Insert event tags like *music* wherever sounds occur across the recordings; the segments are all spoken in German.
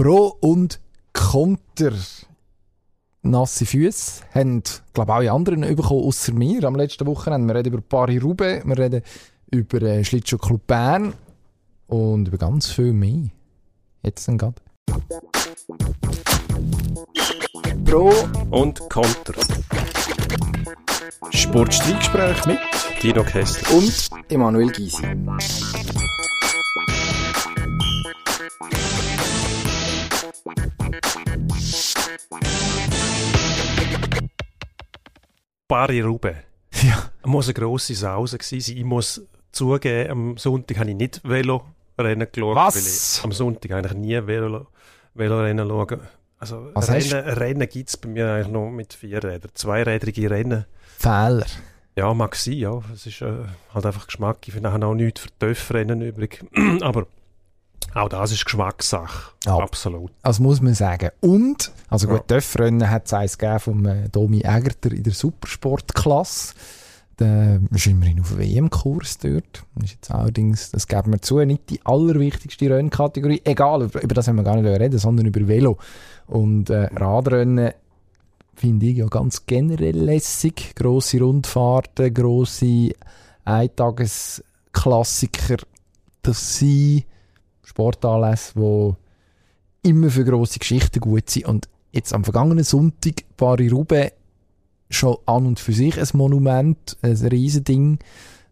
Pro und Konter. Nasse Füße haben, glaube ich, alle anderen bekommen, außer mir am letzten Wochenende. Wir reden über Paris-Roubaix, wir reden über äh, Schlittschuh Club Bern und über ganz viel mehr. Jetzt dann gerade. Pro und Konter. Sportstreitgespräch mit Dino Kessler und Emanuel Gysi. Paris-Roubaix. Ja. muss eine grosse Sause gewesen sein. Ich muss zugeben, am Sonntag habe ich nicht Velo-Rennen geschaut. Was? Ich am Sonntag eigentlich nie Velo, Velorennen schaue. Also Was Rennen, Rennen gibt es bei mir eigentlich nur mit vier Rädern. Zweirädrige Rennen. Fehler. Ja, mag sein, ja. Es ist äh, halt einfach Geschmack. Ich finde auch nichts für Töffrennen übrig. *clears throat* Aber auch das ist Geschmackssache. Ja. Absolut. Also muss man sagen. Und, also gut, Ja. Töffrennen hat es eins gegeben vom äh, Domi Egerter in der Supersportklasse. Der ist immerhin auf WM-Kurs dort. Ist jetzt allerdings, das geben wir zu, nicht die allerwichtigste Rennkategorie. Egal, über, über das haben wir gar nicht reden, sondern über Velo. Und äh, Radrennen finde ich ja ganz generell lässig. Grosse Rundfahrten, grosse Eintagesklassiker. Das sind Sportanlässe, die immer für grosse Geschichten gut sind. Und jetzt am vergangenen Sonntag Paris-Roubaix schon an und für sich ein Monument, ein Riesending.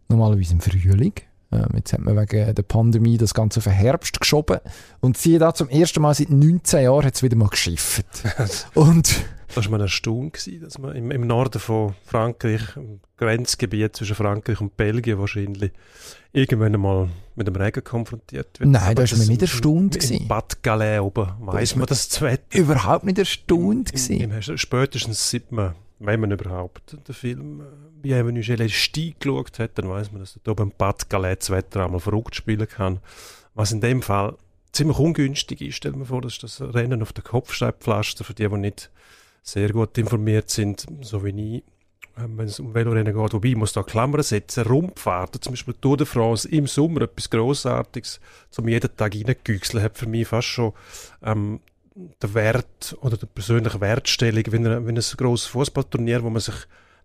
Normalerweise im Frühling. Ähm, jetzt hat man wegen der Pandemie das Ganze auf den Herbst geschoben. Und siehe da, zum ersten Mal seit 19 Jahren hat es wieder mal geschifft. *laughs* und Das war mir erstaunt, gewesen, dass man im, im Norden von Frankreich, im Grenzgebiet zwischen Frankreich und Belgien wahrscheinlich, irgendwann einmal mit dem Regen konfrontiert wird. Nein, Aber da ist man das- nicht erstaunt In gewesen. Bad Calais oben weiss man das zu Wetter. überhaupt nicht erstaunt Im, im, spätestens seit man, wenn man überhaupt den Film äh, Bienvenue chez les Ch'tis geschaut hat, dann weiß man, dass oben im Bad Calais das Wetter einmal verrückt spielen kann. Was in dem Fall ziemlich ungünstig ist. Stell dir vor, das ist das Rennen auf der Kopfsteinpflaster für die, die nicht sehr gut informiert sind, so wie ich, ähm, wenn es um Velorennen geht. Wobei, ich muss da Klammern setzen. Rundfahrten, zum Beispiel Tour de France im Sommer, etwas Grossartiges, zum jeden Tag reingegüchseln, hat für mich fast schon ähm, der Wert oder die persönliche Wertstellung, wenn, er, wenn ein grosses Fußballturnier, wo man sich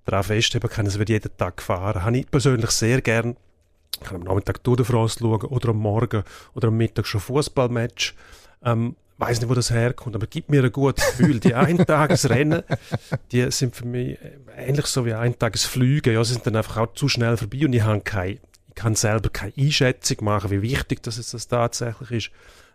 darauf festheben kann, es wird jeden Tag gefahren, habe ich persönlich sehr gern. Ich kann am Nachmittag Tour de France schauen oder am Morgen oder am Mittag schon Fußballmatch. Ähm, weiß nicht, wo das herkommt, aber gibt mir ein gutes Gefühl. Die Eintagesrennen, *laughs* die sind für mich äh, ähnlich so wie Eintagesflüge. Ja, sie sind dann einfach auch zu schnell vorbei und ich habe keine, ich kann selber keine Einschätzung machen, wie wichtig das jetzt das tatsächlich ist.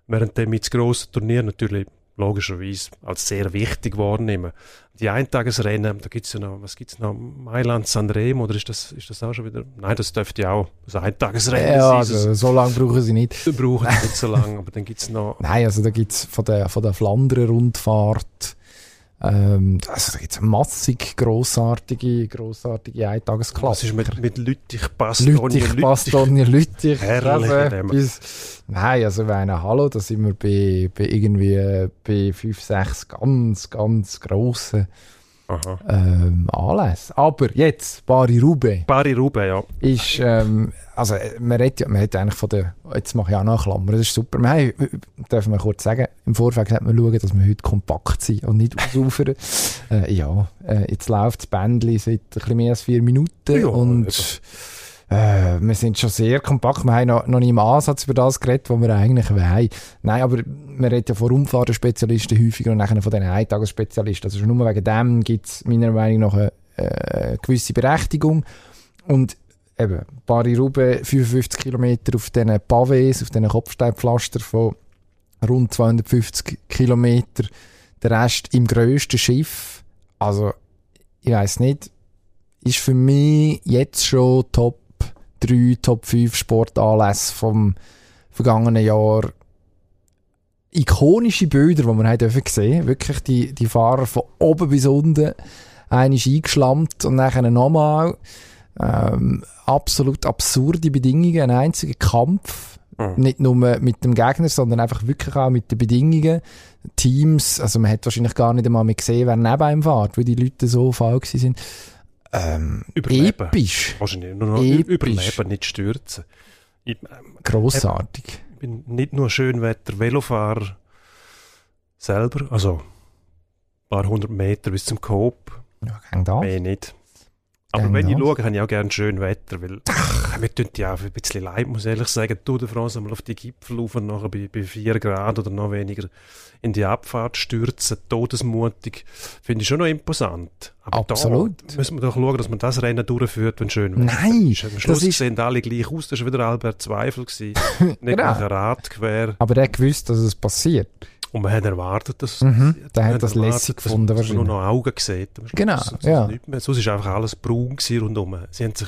Während dem mit das grosse Turnier natürlich logischerweise als sehr wichtig wahrnehmen. Die Eintagesrennen, da gibt's ja noch, was gibt's noch? Mailand, Sanremo, oder ist das, ist das auch schon wieder? Nein, das dürfte ja auch ein Eintagesrennen Ja, sein. also, so lange brauchen sie nicht. Das *laughs* brauchen sie nicht so lange, aber dann gibt's noch *laughs* Nein, also da gibt es von der, von der Flandern-Rundfahrt, ähm, also da gibt es massig grossartige, grossartige Was Eintagesklasse. ist mit, mit Lüttich, Bastogne, Lüttich, Bastogne, Lüttich. Herrlich, bis, nein, also wenn einer Hallo, da sind wir bei, bei irgendwie äh, bei 5, 6 ganz, ganz grossen. Ähm, Anlässen. Aber jetzt, Paris-Roubaix. Paris-Roubaix, ja. ist, ähm, also man redet, ja, man hat eigentlich von der, jetzt mache ich auch noch eine Klammer, das ist super. Wir haben, dürfen wir kurz sagen, im Vorfeld hat man schauen, dass wir heute kompakt sind und nicht ausufern. *laughs* äh, ja, äh, jetzt läuft das Bändchen seit ein bisschen mehr als vier Minuten Ja, und äh, wir sind schon sehr kompakt. Wir haben noch, noch nicht im Ansatz über das geredet, was wir eigentlich wollen. Nein, aber man redet ja von Umfahrenspezialisten häufiger und nachher von den Eintagesspezialisten. Also schon nur wegen dem gibt es meiner Meinung nach eine, äh, gewisse Berechtigung. Und eben, Paris-Roubaix, 55 Kilometer auf diesen Pavés, auf diesen Kopfsteinpflaster von rund 250 Kilometer. Der Rest im grössten Schiff. Also, ich weiß nicht, ist für mich jetzt schon Top 3, Top 5 Sportanlässe vom vergangenen Jahr. Ikonische Bilder, die man haben dürfen sehen. Wirklich die, die Fahrer von oben bis unten. Einer ist eingeschlammt und nachher nochmal. Ähm, absolut absurde Bedingungen, ein einziger Kampf. Mhm. Nicht nur mit dem Gegner, sondern einfach wirklich auch mit den Bedingungen. Teams, also man hat wahrscheinlich gar nicht einmal mehr gesehen, wer neben einem fährt, weil die Leute so faul sind. Ähm, Überleben. episch. Wahrscheinlich nur noch Episch. überleben, nicht stürzen. Ich, ähm, Grossartig. ich bin nicht nur Schönwetter Velofahrer, selber, also ein paar hundert Meter bis zum Coop. Ja, kein da. Mehr nicht. Aber Gern wenn ich schaue, habe ich auch gerne schön Wetter, weil *laughs* mir tut ja auch ein bisschen leid, muss ich ehrlich sagen, Tour de France einmal auf die Gipfel rauf und nachher bei, bei 4 Grad oder noch weniger in die Abfahrt stürzen, todesmutig, finde ich schon noch imposant. Aber Absolut. da müssen wir doch schauen, dass man das Rennen durchführt, wenn schön Wetter Nein, ist. Am Schluss das ist- sehen alle gleich aus, das war wieder Albert Zweifel. Gewesen. *laughs* Nicht Genau. nach einem Rad quer. Aber der gewusst, dass es passiert. Und man hat erwartet, dass es Mhm, der hat Man das erwartet, lässig dass- gefunden dass man wahrscheinlich. nur noch Augen sieht. Genau, Sonst- ja. Nicht mehr. Sonst ist einfach alles braun rundum. Sie haben sich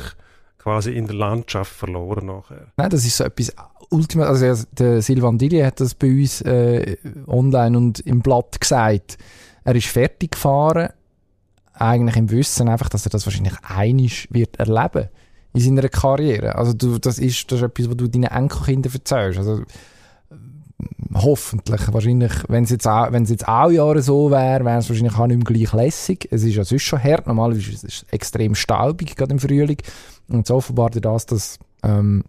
quasi in der Landschaft verloren nachher. Nein, das ist so etwas Ultima. Also der Silvan Dilli hat das bei uns äh, online und im Blatt gesagt. Er ist fertig gefahren, eigentlich im Wissen einfach, dass er das wahrscheinlich einisch wird erleben in seiner Karriere. Also du, das ist, das ist etwas, was du deinen Enkelkindern erzählst. Also hoffentlich. Wahrscheinlich, wenn es jetzt, auch- wenn es jetzt auch Jahre so wäre, wäre es wahrscheinlich auch nicht mehr gleich lässig. Es ist ja sonst schon hart. Normalerweise ist es extrem staubig, gerade im Frühling. Und so offenbar das, dass ähm,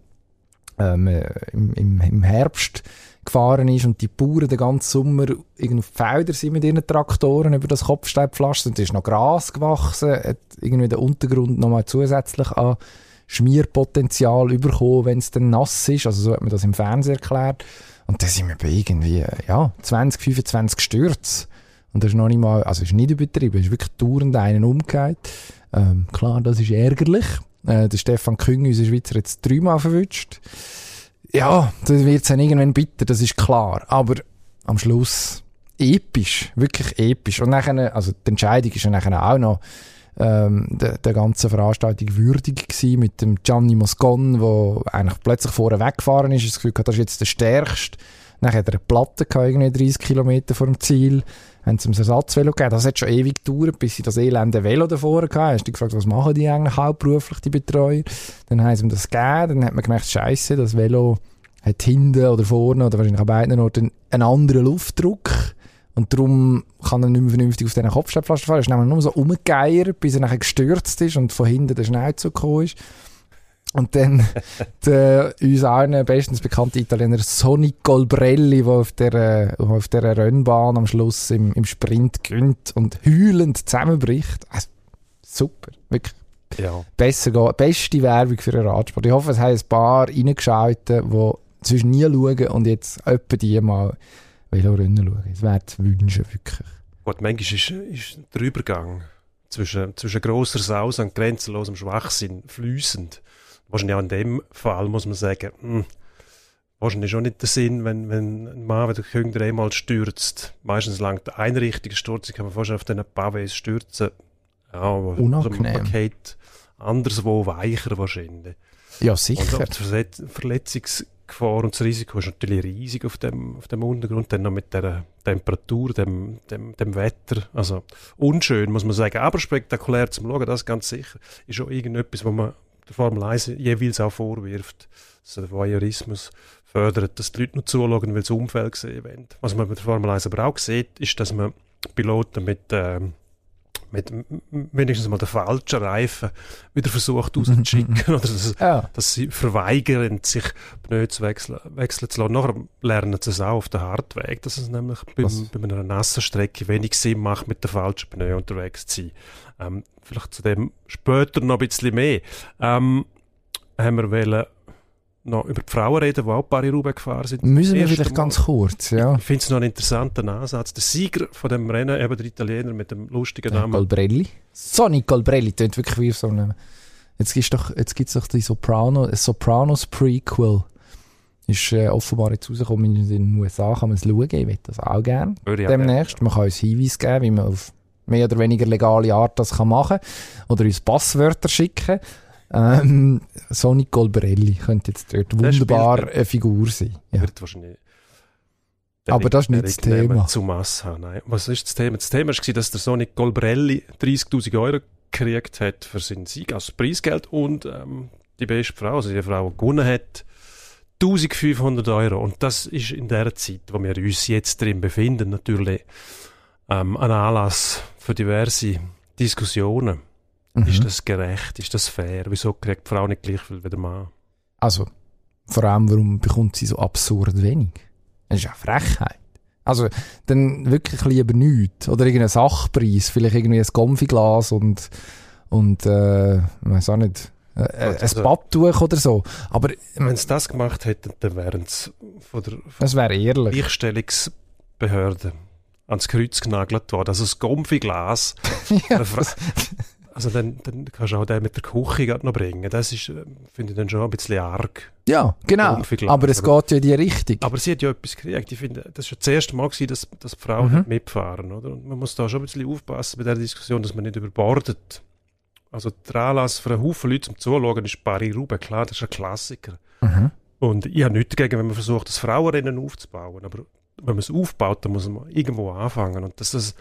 ähm, äh, im, im, im Herbst gefahren ist und die Bauern den ganzen Sommer irgendwie auf Felder sind mit ihren Traktoren über das Kopfsteinpflaster und es ist noch Gras gewachsen, hat irgendwie den Untergrund nochmal zusätzlich an Schmierpotenzial bekommen, wenn es dann nass ist. Also so hat man das im Fernsehen erklärt. Und da sind wir bei irgendwie, ja, 20, 25 Stürze. Und das ist noch nicht mal, also ist nicht übertrieben, es ist wirklich dauernd einen umgekehrt. Ähm, klar, das ist ärgerlich. Äh, der Stefan Küng, unser Schweizer, hat es dreimal verwünscht. Ja, das wird dann irgendwann bitter, das ist klar. Aber am Schluss episch, wirklich episch. Und nachher, also die Entscheidung ist nachher auch noch ähm, der, der ganzen Veranstaltung würdig gewesen mit dem Gianni Moscon, der eigentlich plötzlich vorne weggefahren ist. Das Gefühl gehabt, das ist jetzt der Stärkste. Dann hat er eine Platte gehabt, irgendwie 30 Kilometer vor dem Ziel. Haben sie ihm ein Ersatzvelo gegeben. Das hat schon ewig gedauert, bis sie das elende Velo davor hatten. Hast du gefragt, was machen die eigentlich hauptberuflich, die Betreuer? Dann haben sie ihm das gegeben. Dann hat man gemerkt, Scheiße, das Velo hat hinten oder vorne oder wahrscheinlich an beiden Orten einen anderen Luftdruck. Und darum kann er nicht mehr vernünftig auf diesen Kopfsteinpflaster fahren. Er ist nämlich nur so umgegeiert, bis er nachher gestürzt ist und von hinten der Schnauze gekommen ist. Und dann *laughs* der uns allen bestens bekannte Italiener Sonny Colbrelli, der auf der, auf der Rennbahn am Schluss im, im Sprint gönnt und heulend zusammenbricht. Also, super, wirklich. Ja. Besser gehen. Beste Werbung für einen Radsport. Ich hoffe, es haben ein paar reingeschaltet, die sonst nie schauen und jetzt etwa die mal Velorennen schauen. Das wäre zu wünschen, wirklich. Gut, manchmal ist, ist der Übergang zwischen, zwischen grosser Saus und grenzenlosem Schwachsinn fließend. Wahrscheinlich auch in dem Fall muss man sagen, hm, wahrscheinlich schon nicht der Sinn, wenn, wenn ein Mann wie der König einmal stürzt. Meistens langt der einrichtige Sturz, ich kann mir vorstellen, auf diesen Pavés stürzen. Ja, aber Unangenehm. Man geht anderswo weicher wahrscheinlich. Ja, Und sicher. auch die Verletzungsgefahr und das Risiko ist natürlich riesig auf dem, auf dem Untergrund, dann noch mit der Temperatur, dem, dem, dem Wetter. Also unschön, muss man sagen, aber spektakulär zum Schauen, das ganz sicher. Ist auch irgendetwas, was man der Formel 1 jeweils auch vorwirft, dass der Voyeurismus fördert, dass die Leute nur zuschauen, weil sie Unfälle sehen wollen. Was man bei der Formel 1 aber auch sieht, ist, dass man Piloten mit, ähm, mit wenigstens mal den falschen Reifen wieder versucht rauszuschicken oder dass, Ja. dass sie verweigern, sich Pneu zu wechseln, wechseln zu lassen. Nachher lernen sie es auch auf den Hartweg, dass es nämlich bei, bei einer nassen Strecke wenig Sinn macht, mit der falschen Pneu unterwegs zu sein. Ähm, vielleicht zu dem später noch ein bisschen mehr. Ähm, haben wir wollen noch über die Frauen reden, die auch ein paar in Roubaix gefahren sind. Müssen wir vielleicht Mal. ganz kurz, ja. Ich finde es noch einen interessanten Ansatz. Der Sieger von dem Rennen, eben der Italiener mit dem lustigen Der Namen, Colbrelli. Sonny Colbrelli, klingt wirklich wie auf so einem... Jetzt gibt's doch, jetzt gibt's doch die Soprano, ein Sopranos Prequel. Ist äh, offenbar jetzt rausgekommen in den USA, kann man es schauen, ich will das auch gerne. würde auch gerne- demnächst. Man kann uns Hinweise geben, wie man auf mehr oder weniger legale Art das kann machen Oder uns Passwörter schicken. Ähm, Sonny Colbrelli könnte jetzt dort Der wunderbar eine Figur sein. Ja. wird wahrscheinlich. Aber das ist nicht das Thema. Zu Masse haben. Nein. Was ist das Thema? Das Thema war, dass der Sonic Colbrelli 30.000 Euro gekriegt hat für seinen Sieg als Preisgeld und ähm, die beste Frau, also die Frau, die gewonnen hat, 1500 Euro. Und das ist in der Zeit, wo wir uns jetzt drin befinden, natürlich ähm, ein Anlass für diverse Diskussionen. Mhm. Ist das gerecht? Ist das fair? Wieso kriegt die Frau nicht gleich viel wie der Mann? Also, vor allem, warum bekommt sie so absurd wenig? Das ist ja Frechheit. Also, dann wirklich lieber nichts. Oder irgendeinen Sachpreis, vielleicht irgendwie ein Konfiglas und, und, äh, ich weiß auch nicht, äh, äh, Also- ein Badtuch oder so. Aber, Wenn sie das gemacht hätten, dann wären sie von der von das wäre ehrlich. Gleichstellungsbehörde ans Kreuz genagelt worden. Also das Gomfiglas. *laughs* ja, Also dann, dann kannst du auch den mit der Küche noch bringen. Das ist, äh, finde ich dann schon ein bisschen arg. ja, genau. Aber es geht ja in die Richtung. Aber sie hat ja etwas gekriegt. Ich finde, das war das erste Mal, gewesen, dass, dass die Frauen Mhm. nicht mitfahren. Oder? Und man muss da schon ein bisschen aufpassen bei der Diskussion, dass man nicht überbordet. Also der Anlass für einen Haufen Leute zum Zuschauen ist Paris-Roubaix. Klar, das ist ein Klassiker. Mhm. Und ich habe nichts dagegen, wenn man versucht, das Frauenrennen aufzubauen. Aber wenn man es aufbaut, dann muss man irgendwo anfangen. Und dass das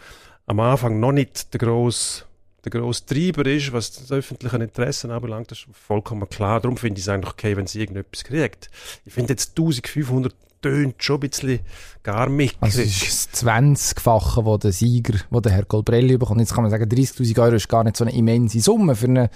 am Anfang noch nicht der grosse, der grosse Treiber ist, was das öffentliche Interesse anbelangt, das ist vollkommen klar. Darum finde ich es eigentlich okay, wenn sie irgendetwas kriegt. Ich finde jetzt 1500 tönt schon ein bisschen gar mickrig. Also es ist das 20-fache, wo der Sieger, wo der Herr Colbrelli bekommt. Jetzt kann man sagen, 30'000 Euro ist gar nicht so eine immense Summe für einen,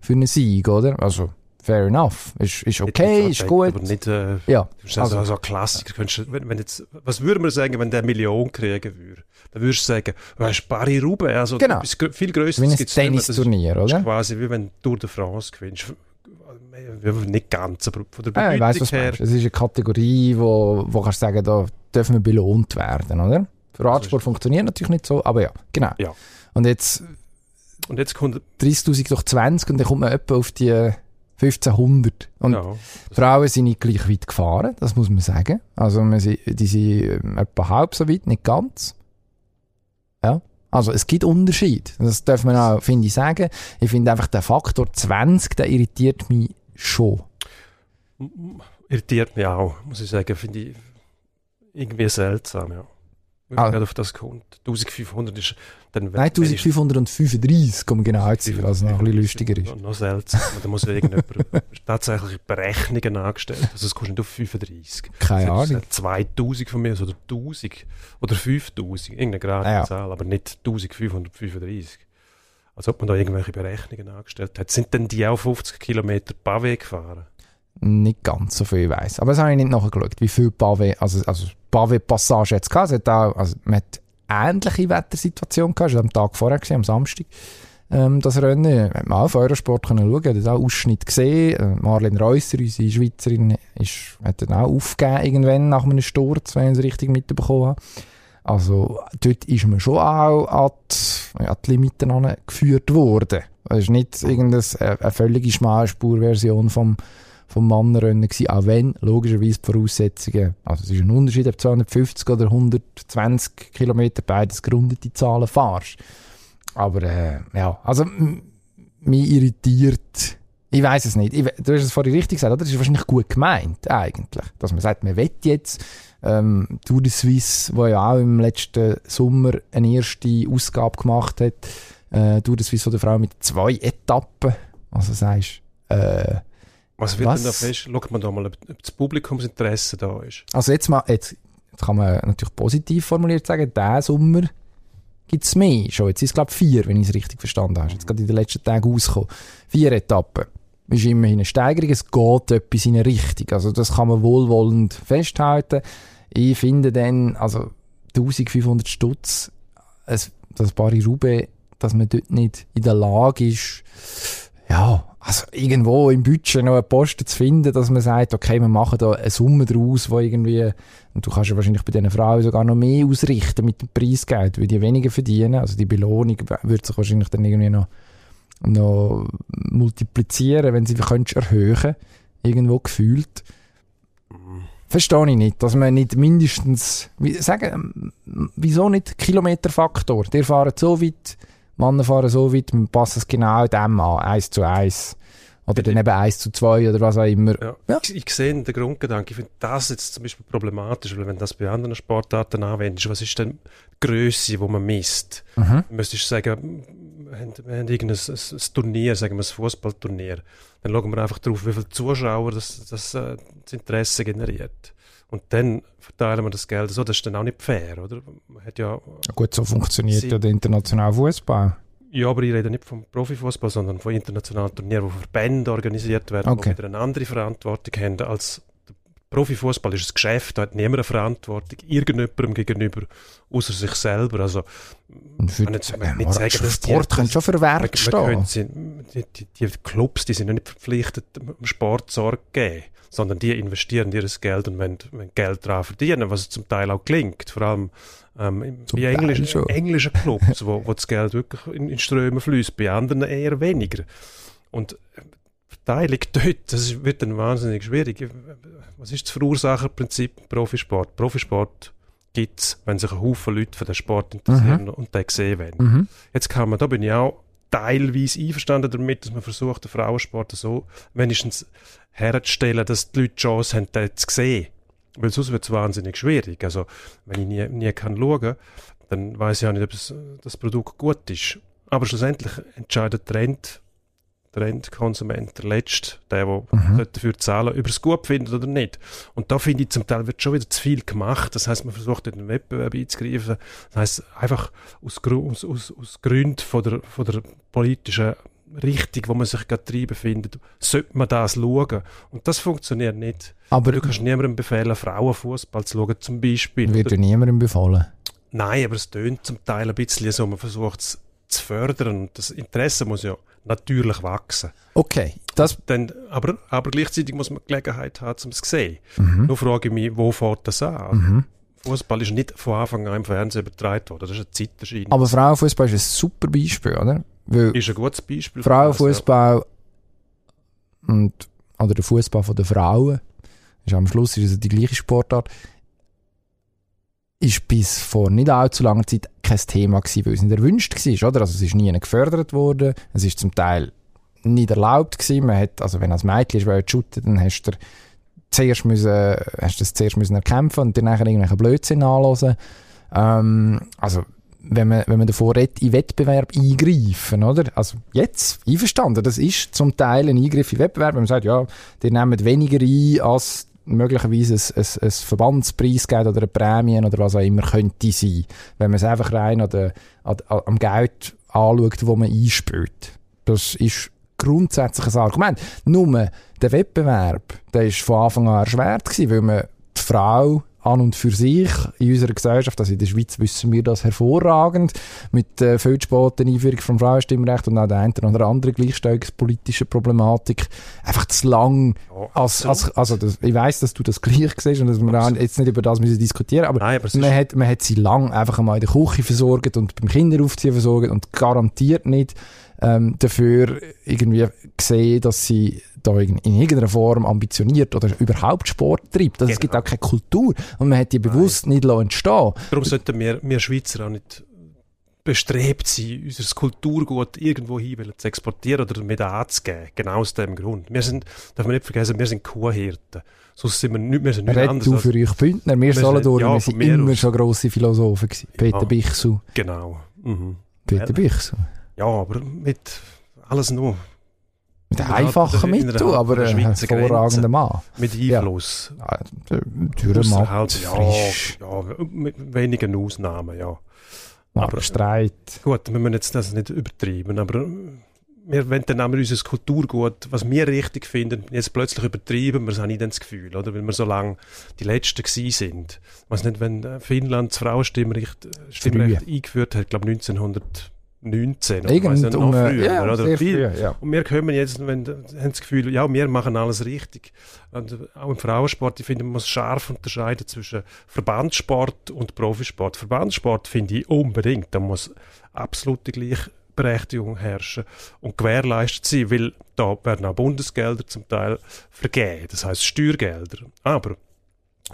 für einen Sieg, oder? Also, fair enough. Ist, ist okay, ist gut. Aber nicht, äh, Ja, also, also, also ein Klassiker. Du- Wenn, wenn jetzt, was würde man sagen, wenn der Million kriegen würde? Dann würdest du sagen, du hast Paris-Roubaix, also Genau. etwas viel mehr. Das ist- Tennisturnier, Das ist oder? quasi wie wenn du Tour de France gewinnst. Ja, Nicht ganz, aber von der Ja, ich Bedeutung weiss, was her. Es ist eine Kategorie, wo, wo kannst du sagen, da dürfen wir belohnt werden, oder? Für Radsport funktioniert natürlich nicht so, aber ja, genau. Ja. Und jetzt Und jetzt kommt, 30'000 durch 20 und dann kommt man etwa auf die 1500. Und ja, Frauen sind nicht gleich weit gefahren, das muss man sagen. Also sind, die sind ähm, etwa halb so weit, nicht ganz. Ja. Also es gibt Unterschied. Das darf man auch, finde ich, sagen. Ich finde einfach, der Faktor 20, der irritiert mich schon. irritiert mich auch, muss ich sagen. Finde ich irgendwie seltsam, ja. Ah. gerade auf das kommt. 1500 ist dann... Nein, 1535, um genau zu sein, was noch ein bisschen lustiger ist. Noch, noch seltsam. da muss irgendjemand *laughs* tatsächlich Berechnungen angestellt. Also es kostet nicht auf 35. Keine Das Ahnung. ist 2000 von mir oder 1000 oder 5000, irgendeine gerade Ah ja. Zahl, aber nicht 1535. Als ob man da irgendwelche Berechnungen angestellt hat. Sind denn die auch 50 Kilometer Pavé gefahren? Nicht ganz so viel weiss. Aber das habe ich nicht nachgeschaut, wie viel Pavé, also, also Pavé-Passage jetzt gehabt. Es hat auch, also man hat ähnliche Wettersituation gehabt. Es war am Tag vorher, gewesen, am Samstag, ähm, das Rennen. Hat man auch auf Eurosport können schauen, hat auch Ausschnitt gesehen. Äh, Marlene Reusser, unsere Schweizerin, ist, hat dann auch aufgegeben irgendwann nach einem Sturz, wenn ich es richtig mitbekommen habe. Also dort ist man schon auch an die, an die Limiten angeführt worden. Es ist nicht irgendeine äh, eine völlige Schmalspurversion vom vom Mannrennen gewesen, auch wenn logischerweise die Voraussetzungen, also es ist ein Unterschied, ob du 250 oder 120 Kilometer beides gerundete Zahlen fahrst. Aber äh, ja, also mich irritiert, ich weiß es nicht, ich, du hast es vorhin richtig gesagt, oder? das ist wahrscheinlich gut gemeint eigentlich, dass man sagt, man will jetzt ähm, Tour de Suisse, wo ja auch im letzten Sommer eine erste Ausgabe gemacht hat, äh, Tour de Suisse von der Frau mit zwei Etappen, also sagst äh, Was wird Was? denn da fest? Schaut man da mal, ob das Publikumsinteresse da ist. Also jetzt mal, jetzt, jetzt kann man natürlich positiv formuliert sagen, diesen Sommer gibt es mehr schon. Jetzt sind es glaube ich vier, wenn ich es richtig verstanden habe. Jetzt gerade in den letzten Tagen rausgekommen. Vier Etappen. Ist immerhin eine Steigerung, es geht etwas in eine Richtung. Also das kann man wohlwollend festhalten. Ich finde dann, also 1500 Stutz, es, das Paris-Roubaix, dass man dort nicht in der Lage ist, ja, also irgendwo im Budget noch einen Posten zu finden, dass man sagt, okay, wir machen da eine Summe draus, wo irgendwie, und du kannst ja wahrscheinlich bei diesen Frauen sogar noch mehr ausrichten mit dem Preisgeld, weil die weniger verdienen, also die Belohnung wird sich wahrscheinlich dann irgendwie noch, noch multiplizieren, wenn sie könntest erhöhen, irgendwo gefühlt. Verstehe ich nicht, dass man nicht mindestens, wie, sagen, ähm, wieso nicht Kilometerfaktor? Die fahren so weit, Männer fahren so weit, wir passen es genau dem an, eins zu eins. Oder dann eben eins zu zwei oder was auch immer. Ja. Ja. Ich, ich sehe den Grundgedanken. Ich finde das jetzt zum Beispiel problematisch, weil wenn das bei anderen Sportarten anwendest, was ist denn die Größe, die man misst? Mhm. Müsstest du sagen, wir haben, wir haben irgendein ein, ein Turnier, sagen wir ein Fußballturnier, dann schauen wir einfach darauf, wie viele Zuschauer das, das, äh, das Interesse generiert. Und dann verteilen wir das Geld so, das ist dann auch nicht fair, oder? Man hat ja, Ja, gut, so funktioniert Sie- ja der internationale Fußball. ja, aber ich rede nicht vom Profifußball, sondern von internationalen Turnieren, wo Verbände organisiert werden, Okay. die wieder eine andere Verantwortung haben als der Profifußball ist ein Geschäft, da hat niemand eine Verantwortung irgendjemandem gegenüber, außer sich selber. Also, für, man jetzt, man nicht sagen, dass Sport die, könnte schon für Wert stehen. Die, die, die, Clubs, die sind nicht verpflichtet, dem Sport Sorge geben, sondern die investieren ihr Geld und wenn, wenn Geld daran verdienen, was zum Teil auch klingt, vor allem ähm, bei englischen, englischen Clubs, wo, *laughs* wo das Geld wirklich in, in Strömen fließt, bei anderen eher weniger. Und Verteilung dort, das wird dann wahnsinnig schwierig. Was ist das Verursacherprinzip im Profisport? Profisport gibt es, wenn sich ein Haufen Leute für den Sport interessieren mhm. und den gesehen werden. Mhm. Jetzt kann man, da bin ich auch teilweise einverstanden damit, dass man versucht, den Frauensport so wenigstens herzustellen, dass die Leute die Chance haben, den zu sehen. Weil sonst wird es wahnsinnig schwierig. Also, wenn ich nie, nie kann schauen dann weiß ich auch nicht, ob das, Produkt gut ist. Aber schlussendlich entscheidet der Trend, der Endkonsument, der Letzte, der, der mhm. dafür zahlen ob er es gut findet oder nicht. Und da finde ich, zum Teil wird schon wieder zu viel gemacht. Das heißt, man versucht in den Wettbewerb einzugreifen. Das heißt, einfach aus, aus, aus, aus Gründen von der, von der politischen Richtung, wo man sich gerade drin befindet, sollte man das schauen. Und das funktioniert nicht. Aber du kannst niemandem befehlen, Frauenfußball zu schauen, zum Beispiel. Wird dir niemandem befallen? Nein, aber es tönt zum Teil ein bisschen so, man versucht es zu fördern. Das Interesse muss ja natürlich wachsen. Okay. Das Dann, aber, aber gleichzeitig muss man Gelegenheit haben, um es zu sehen. Mhm. Nur frage ich mich, wo fährt das an? Mhm. Fußball ist nicht von Anfang an im Fernsehen übertragen worden. Das ist eine Zeiterscheinung. Aber Frauenfußball ist ein super Beispiel, oder? Weil ist ein gutes Beispiel. Frauenfußball und oder der Fußball der Frauen ist am Schluss ist es die gleiche Sportart ist bis vor nicht allzu langer Zeit kein Thema gewesen, weil es nicht erwünscht war, oder? Also es ist nie gefördert worden, es ist zum Teil nicht erlaubt gewesen. Man hat, also wenn als Mädchen ist, shooten, dann hast du zuerst müssen, hast das zuerst müssen erkämpfen und dann nachher irgendwelchen Blödsinn anhören. Ähm, also wenn man, wenn man davor redet, in Wettbewerb eingreifen, oder? Also jetzt, einverstanden, das ist zum Teil ein Eingriff in Wettbewerb, wenn man sagt, ja, die nehmen weniger ein, als möglicherweise ein, ein, ein Verbandspreis gibt oder eine Prämie oder was auch immer könnte sein, wenn man es einfach rein an der, an, am Geld anschaut, wo man einspielt. Das ist grundsätzlich ein Argument. Nur der Wettbewerb, der ist von Anfang an erschwert gewesen, weil man die Frau an und für sich. In unserer Gesellschaft, also in der Schweiz wissen wir das hervorragend, mit äh, viel späten Einführung vom Frauenstimmrecht und auch der einen oder anderen gleichstellungspolitischen Problematik. Einfach zu lang. Als, als also das, ich weiß, dass du das gleich siehst und dass wir jetzt nicht über das müssen diskutieren, aber, Nein, aber man, hat, man hat sie lang einfach einmal in der Küche versorgt und beim Kinderaufziehen versorgt und garantiert nicht ähm, dafür irgendwie gesehen, dass sie da in, in irgendeiner Form ambitioniert oder überhaupt Sport treibt. Also genau. Es gibt auch keine Kultur und man hat die bewusst Nein. nicht entstehen Darum sollten wir, wir Schweizer auch nicht bestrebt sein, unser Kulturgut irgendwo hin zu exportieren oder damit anzugeben. Genau aus dem Grund. Wir sind, darf man nicht vergessen, wir sind Kuhhirten. Sonst sind wir nicht, wir sind nicht anders. Du für euch Bündner, wir, wir Solothurn, ja, wir sind immer aus. schon grosse Philosophen gewesen. Peter ja, Bichsel. Genau. Mhm. Peter Bichsel. Ja, aber mit alles nur mit einfachen Mitteln, aber ein hervorragender Mann. Mit Einfluss. Ja, Dürrematt, halt, ja, ja, mit wenigen Ausnahmen, ja. Aber Streit. Gut, wir müssen jetzt das nicht übertreiben, aber wir wollen dann auch unser Kulturgut, was wir richtig finden, jetzt plötzlich übertreiben wir es auch nicht das Gefühl, oder? Weil wir so lange die Letzten gewesen sind. Ich weiß nicht, wenn Finnland das Frauenstimmrecht Stimmrecht eingeführt hat, ich glaube 1900 19 oder Irgend nicht, noch früher, ja, oder viel. Früh, ja. Und wir kommen jetzt, wenn, haben das Gefühl, ja, wir machen alles richtig. Und auch im Frauensport, ich finde, man muss scharf unterscheiden zwischen Verbandssport und Profisport. Verbandssport finde ich unbedingt, da muss absolute Gleichberechtigung herrschen und gewährleistet sein, weil da werden auch Bundesgelder zum Teil vergeben, das heißt Steuergelder. Aber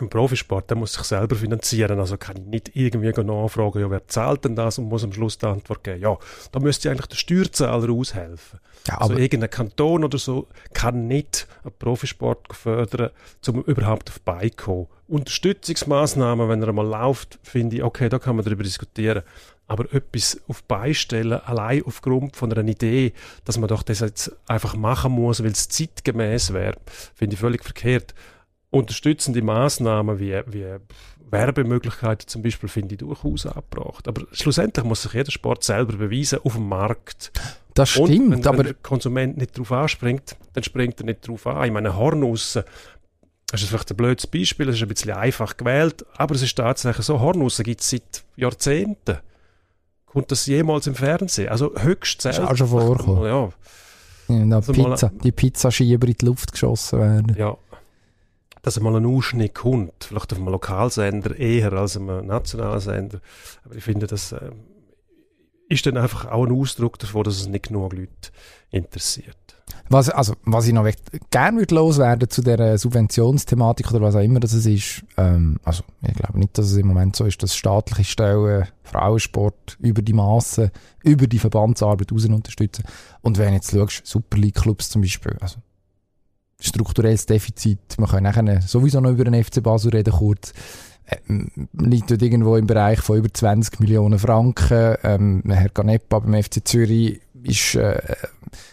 im Profisport, der muss sich selber finanzieren, also kann ich nicht irgendwie nachfragen, ja, wer zahlt denn das und muss am Schluss die Antwort geben, ja, da müsste eigentlich der Steuerzahler aushelfen. Ja, also irgendein Kanton oder so kann nicht einen Profisport fördern, um überhaupt auf Beine zu kommen. Unterstützungsmaßnahmen, wenn er einmal läuft, finde ich, okay, da kann man darüber diskutieren. Aber etwas auf beistellen, allein aufgrund von einer Idee, dass man doch das jetzt einfach machen muss, weil es zeitgemäß wäre, finde ich völlig verkehrt unterstützende Maßnahmen wie, wie Werbemöglichkeiten zum Beispiel finde ich durchaus abgebracht. Aber schlussendlich muss sich jeder Sport selber beweisen auf dem Markt. Das stimmt, Und wenn, aber wenn der Konsument nicht darauf anspringt, dann springt er nicht darauf an. Ich meine, Hornussen Das ist vielleicht ein blödes Beispiel, es ist ein bisschen einfach gewählt, aber es ist tatsächlich so, Hornussen gibt es seit Jahrzehnten. Kommt das jemals im Fernsehen? Also höchst selten. Ist auch schon vorgekommen. Ja. Ja, also Pizza, die Pizzaschieber in die Luft geschossen werden. Ja. Dass einmal ein Ausschnitt kommt, vielleicht auf einem Lokalsender eher als einem nationalen Sender. Aber ich finde, das äh, ist dann einfach auch ein Ausdruck davon, dass es nicht genug Leute interessiert. Was, also, was ich noch gerne loswerden zu der Subventionsthematik oder was auch immer das ist, ähm, also ich glaube nicht, dass es im Moment so ist, dass staatliche Stellen Frauensport über die Masse, über die Verbandsarbeit raus unterstützen. Und wenn jetzt schaust, Super League Clubs zum Beispiel, also strukturelles Defizit, man kann nachher sowieso noch über den FC Basel reden kurz, äh, liegt dort irgendwo im Bereich von über 20 Millionen Franken. Ähm, Herr Ganepa beim FC Zürich ist äh,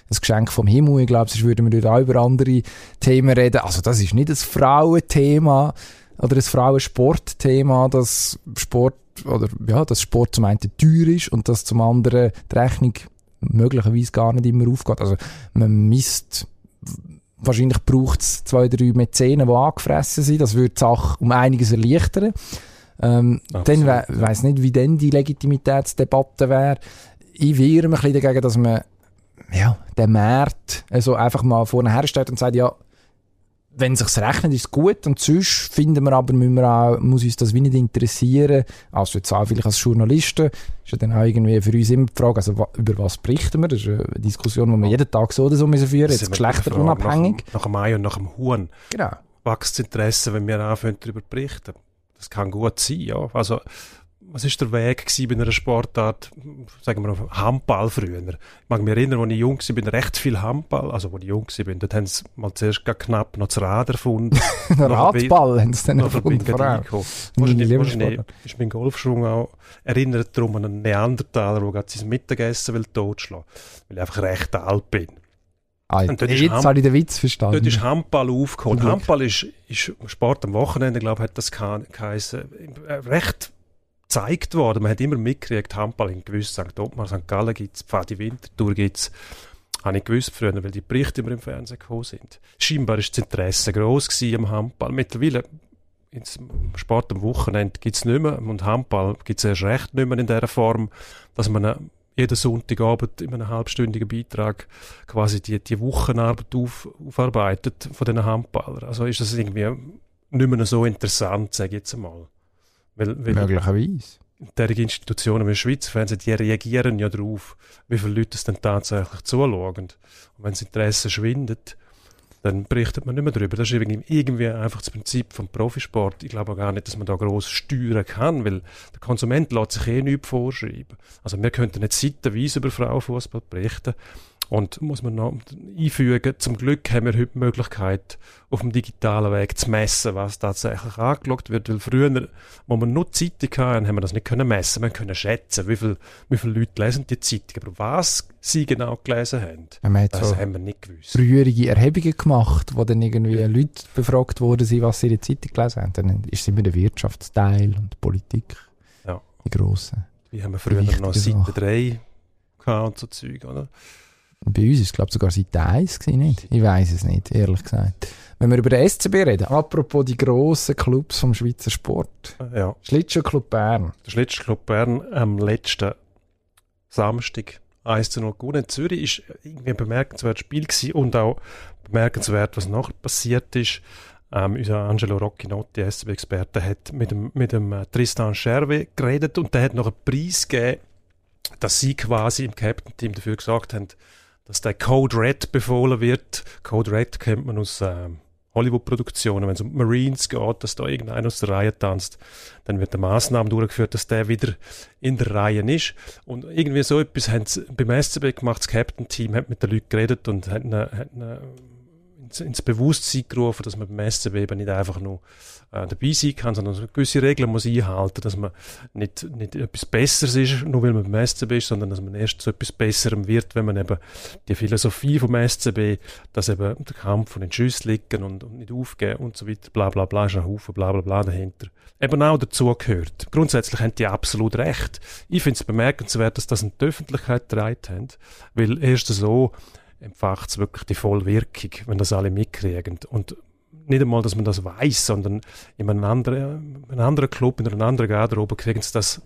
ein Geschenk vom Himmel. Ich glaube, sonst würden wir dort auch über andere Themen reden. Also das ist nicht ein Frauenthema oder ein Frauensportthema, dass Sport oder ja, dass Sport zum einen teuer ist und dass zum anderen die Rechnung möglicherweise gar nicht immer aufgeht. Also man misst wahrscheinlich braucht es zwei, drei Mäzenen, die angefressen sind. Das würde die Sache um einiges erleichtern. Ähm, dann we weiss nicht, wie denn die Legitimitätsdebatte wäre ich wehre mich ein bisschen dagegen, dass man ja, den Markt also einfach mal vorne herstellt und sagt, ja, wenn es sich rechnet, ist es gut und sonst finden wir aber, müssen wir auch, muss uns das wie nicht interessieren, also jetzt auch vielleicht als Journalisten, ist ja dann auch irgendwie für uns immer die Frage, also über was berichten wir, das ist eine Diskussion, die wir jeden Tag so oder so müssen führen, jetzt geschlechterunabhängig. Nach, nach dem Ei und nach dem Huhn. Genau. Wächst das Interesse, wenn wir anfangen darüber berichten. Das kann gut sein, ja. Also was ist der Weg gewesen bei einer Sportart, sagen wir mal Handball früher? Ich mag mich erinnern, als ich jung war, bin recht viel Handball, also als ich jung war, dort haben sie mal zuerst knapp noch das Rad erfunden. *laughs* Radball haben sie dann erfunden, vor allem. Wahrscheinlich, ist mein Golfschwung auch erinnert darum an einen Neandertaler, der gerade sein Mittagessen will totschlagen weil ich einfach recht alt bin. Ah, jetzt habe ich den Witz verstanden. Dort ist Handball aufgekommen. Handball ist, ist Sport am Wochenende, glaube ich, hat das geheißen. Recht gezeigt worden. Man hat immer mitgekriegt, Handball in gewiss St. Ottmar, St. Gallen gibt es, Pfadi Winterthur gibt es. Habe ich gewusst früher, weil die Berichte immer im Fernsehen gekommen sind. Scheinbar war das Interesse gross am Handball. Mittlerweile ins Sport am Wochenende gibt es nicht mehr und Handball gibt es erst recht nicht mehr in dieser Form, dass man jeden Sonntagabend in einem halbstündigen Beitrag quasi die, die Wochenarbeit auf, aufarbeitet von diesen Handballern. Also ist das irgendwie nicht mehr so interessant, sage ich jetzt einmal. Weil, weil Möglicherweise. Derige Institutionen wie der Schweizer Fernsehen, die reagieren ja darauf, wie viele Leute es dann tatsächlich zuschauen. Und wenn das Interesse schwindet, dann berichtet man nicht mehr darüber. Das ist irgendwie einfach das Prinzip vom Profisport. Ich glaube auch gar nicht, dass man da groß steuern kann, weil der Konsument lässt sich eh nichts vorschreiben. Also wir könnten nicht seitenweise über Frauenfußball berichten, und muss man noch einfügen, zum Glück haben wir heute die Möglichkeit, auf dem digitalen Weg zu messen, was tatsächlich angeschaut wird. Weil früher, wo wir nur Zeitung hatten, haben wir das nicht können messen. Wir können schätzen, wie, viel, wie viele Leute lesen die Zeitung. Aber was sie genau gelesen haben, ja, das so haben wir nicht gewusst. Frühere Erhebungen gemacht, wo dann irgendwie ja. Leute befragt wurden, was sie in der Zeitung gelesen haben. Dann ist immer der Wirtschaftsteil und die Politik. Ja. Die grossen. Wie haben wir früher noch Seite 3 und so Zeug, oder? Bei uns ist es, glaube ich, sogar Seite 1 gewesen, nicht? Ich weiß es nicht, ehrlich gesagt. Wenn wir über den SCB reden, apropos die grossen Clubs vom Schweizer Sport. Ja. Schlittschuhclub Bern. Der Schlittschuhclub Bern am letzten Samstag 1 zu 0 gewonnen. In Zürich war irgendwie ein bemerkenswertes Spiel gewesen und auch bemerkenswert, was noch passiert ist. Ähm, unser Angelo Roccinotti, SCB-Experte, hat mit dem, mit dem äh, Tristan Scherwe geredet und der hat noch einen Preis gegeben, dass sie quasi im Captain-Team dafür gesagt haben, dass der Code Red befohlen wird. Code Red kennt man aus äh, Hollywood-Produktionen, wenn es um Marines geht, dass da irgendeiner aus der Reihe tanzt, dann wird eine Maßnahme durchgeführt, dass der wieder in der Reihe ist. Und irgendwie so etwas haben sie beim SCB gemacht, das Captain-Team hat mit den Leuten geredet und hat, eine, hat eine ins, ins Bewusstsein gerufen, dass man beim SCB eben nicht einfach nur äh, dabei sein kann, sondern gewisse Regeln muss einhalten, dass man nicht, nicht etwas Besseres ist, nur weil man beim SCB ist, sondern dass man erst zu etwas Besserem wird, wenn man eben die Philosophie vom SCB, dass eben der Kampf von den Schüssen liegen und, und nicht aufgeben und so weiter, bla bla bla, ist ein Haufen bla bla bla dahinter, eben auch dazugehört. Grundsätzlich haben die absolut recht. Ich finde es bemerkenswert, dass das in die Öffentlichkeit getragen haben, weil erst so entfacht es wirklich die Vollwirkung, wenn das alle mitkriegen. Und nicht einmal, dass man das weiß, sondern in einem anderen, in einem anderen Club, in einer anderen Garderobe kriegen sie das,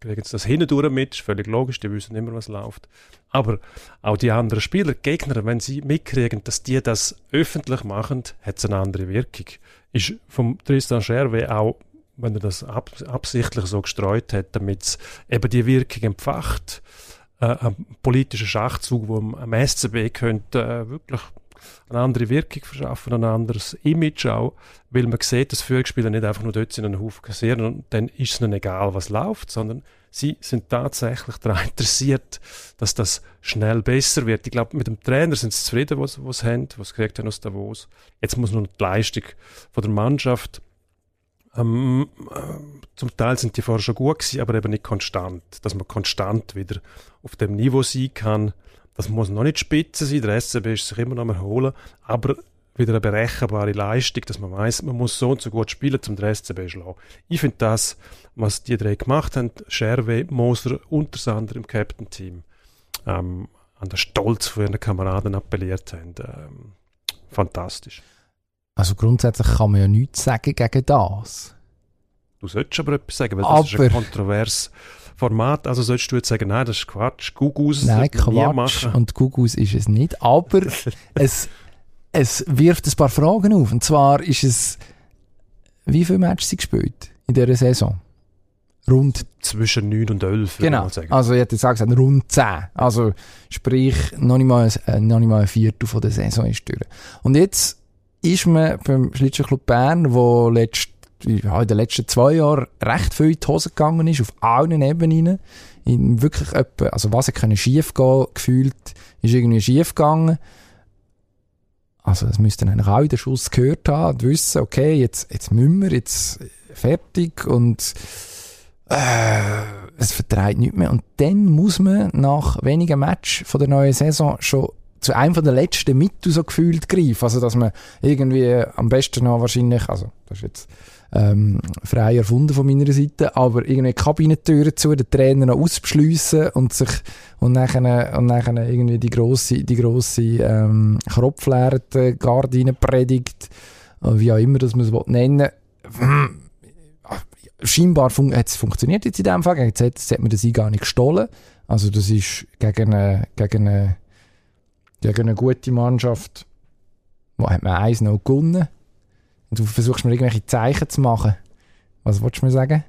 kriegen sie das hindurch mit, ist völlig logisch, die wissen immer, was läuft. Aber auch die anderen Spieler, Gegner, wenn sie mitkriegen, dass die das öffentlich machen, hat es eine andere Wirkung. Ist vom Tristan Scherwe auch, wenn er das ab, absichtlich so gestreut hat, damit es eben die Wirkung entfacht, äh, ein politischer Schachzug, wo am SCB könnte äh, wirklich eine andere Wirkung verschaffen, ein anderes Image auch, weil man sieht, dass Führungsspieler nicht einfach nur dort und einen Haufen kassieren und dann ist es ihnen egal, was läuft, sondern sie sind tatsächlich daran interessiert, dass das schnell besser wird. Ich glaube, mit dem Trainer sind sie zufrieden, was sie haben, was sie gekriegt haben aus Davos. Jetzt muss nur die Leistung von der Mannschaft ähm, äh, zum Teil sind die vorher schon gut gewesen, aber eben nicht konstant. Dass man konstant wieder auf dem Niveau sein kann, das muss noch nicht spitze sein, der SCB ist sich immer noch mal holen, aber wieder eine berechenbare Leistung, dass man weiß, man muss so und so gut spielen, um den SCB zu schlagen. Ich finde das, was die drei gemacht haben, Scherwe, Moser und der Sander im Captain-Team, ähm, an den Stolz von ihren Kameraden appelliert haben, ähm, fantastisch. Also grundsätzlich kann man ja nichts sagen gegen das. Du solltest aber etwas sagen, weil das aber, ist ein kontroverses Format. Also solltest du jetzt sagen, nein, das ist Quatsch, Gugus Nein, Quatsch und Gugus ist es nicht. Aber *laughs* es, es wirft ein paar Fragen auf. Und zwar ist es, wie viele Matches sie gespielt in dieser Saison? Rund zwischen 9 und 11. Genau. Also, ich hätte gesagt, rund 10. Also, sprich, noch nicht mal, äh, noch nicht mal ein Viertel von der Saison ist durch. Und jetzt ist man beim Schlittschuhclub Bern, wo letzt, ja, in den letzten zwei Jahren recht viel in die Hose gegangen ist, auf allen Ebenen. In wirklich etwa, also was können schief gehen, gefühlt, ist irgendwie schief gegangen. Also, das müssten eigentlich auch in den Schuss gehört haben und wissen, okay, jetzt, jetzt müssen wir, jetzt fertig und, äh, es vertreibt nichts mehr. Und dann muss man nach wenigen Matches von der neuen Saison schon zu einem von den letzten Mitteln so gefühlt greifen. Also, dass man irgendwie am besten noch wahrscheinlich, also, das ist jetzt, ähm, frei erfunden von meiner Seite, aber irgendwie Kabinentüren zu, den Trainer noch ausbeschliessen und sich, und nachher, und nachher irgendwie die grosse, die grosse, ähm, kropfleerte Gardine predigt, wie auch immer, dass man es nennen will. *clears throat* Scheinbar fun hat es funktioniert jetzt in dem Fall. Gegen ZS hat man das gar nicht gestohlen. Also das ist gegen eine, gegen eine gegen eine gute Mannschaft, wo hat man eins noch gewonnen. Und du versuchst mir irgendwelche Zeichen zu machen. Was wolltest du mir sagen?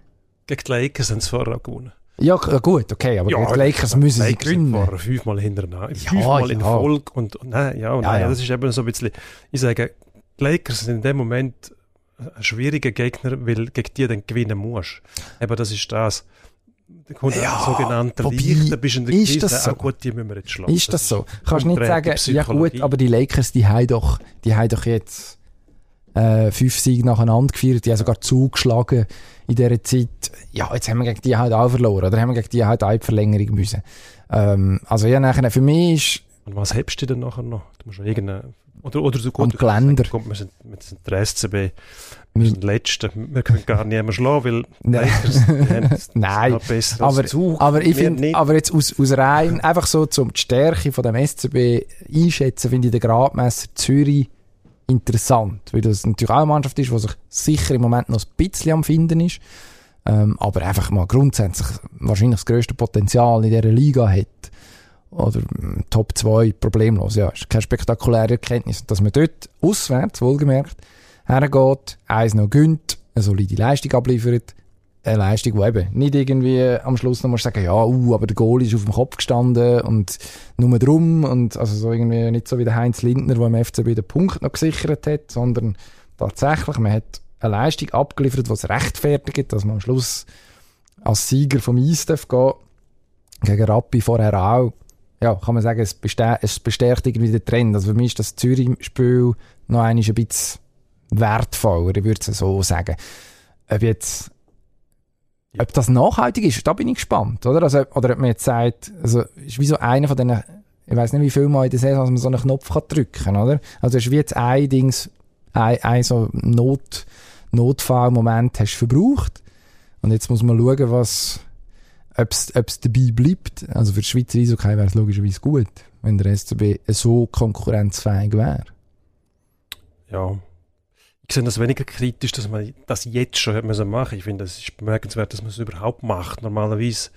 Gegen die Lakers haben sie vorher gewonnen. Ja, gut, okay, aber ja, gegen die Lakers müssen Lakers sie gewinnen. Waren fünfmal hintereinander, ja, fünfmal ja. in Folge und, und nein, ja, und ja, nein, das ist eben so ein bisschen, ich sage, die Lakers sind in dem Moment ein schwieriger Gegner, weil gegen die dann gewinnen musst. Eben, das ist das. Da kommt ja, ein sogenannter Licht, da bist in der ist Krise, das so? gut, die müssen wir jetzt schlagen. Ist das, das so? Kannst du nicht sagen, ja gut, aber die Lakers, die haben doch, die haben doch jetzt äh, fünf Siege nacheinander gefeiert, die haben sogar zugeschlagen in dieser Zeit. Ja, jetzt haben wir gegen die halt auch verloren, oder haben wir gegen die halt auch die Verlängerung müssen. Ähm, also ja, nachher, für mich ist... Und was hebst du denn nachher noch? Du musst irgendeine oder, oder so gut. Am Geländer. Kommt, wir sind, wir sind der SCB, wir sind Letzte, wir können gar nicht mehr schlagen, weil *laughs* Nein, *laughs* Nein. aber, aber ich finde, aber jetzt aus, aus rein, einfach so zum die Stärke von dem SCB einschätzen, finde ich den Gradmesser Zürich interessant, weil das natürlich auch eine Mannschaft ist, die sich sicher im Moment noch ein bisschen am Finden ist, ähm, aber einfach mal grundsätzlich wahrscheinlich das grösste Potenzial in dieser Liga hat oder hm, Top 2 problemlos. Ja, ist keine spektakuläre Erkenntnis. Dass man dort auswärts, wohlgemerkt, hergeht, eins noch gönnt, eine solide Leistung abliefert, eine Leistung, die eben nicht irgendwie am Schluss noch mal sagen, ja, uh, aber der Goal ist auf dem Kopf gestanden und nur drum und also so irgendwie nicht so wie der Heinz Lindner, der im FCB den Punkt noch gesichert hat, sondern tatsächlich, man hat eine Leistung abgeliefert, die es rechtfertigt, dass man am Schluss als Sieger vom Eis gehen gegen Rappi vorher auch ja, kann man sagen, es, bestär es bestärkt irgendwie den Trend. Also für mich ist das Zürich-Spiel noch ein bisschen wertvoller, ich würde es so sagen. Ob jetzt, ja. ob das nachhaltig ist, da bin ich gespannt, oder? Also, oder ob man jetzt sagt, also, ist wie so einer von diesen, ich weiß nicht, wie viel Mal in der Saison, dass man so einen Knopf kann drücken kann, oder? Also, es ist wie jetzt ein Dings, ein, ein so Not, Notfallmoment hast du verbraucht. Und jetzt muss man schauen, was, ob es dabei bleibt, also für die Schweizer Eishockey wäre es logischerweise gut, wenn der SCB so konkurrenzfähig wäre. Ja. Ich sehe das weniger kritisch, dass man das jetzt schon machen müssen. Ich finde, es ist bemerkenswert, dass man es überhaupt macht. Normalerweise,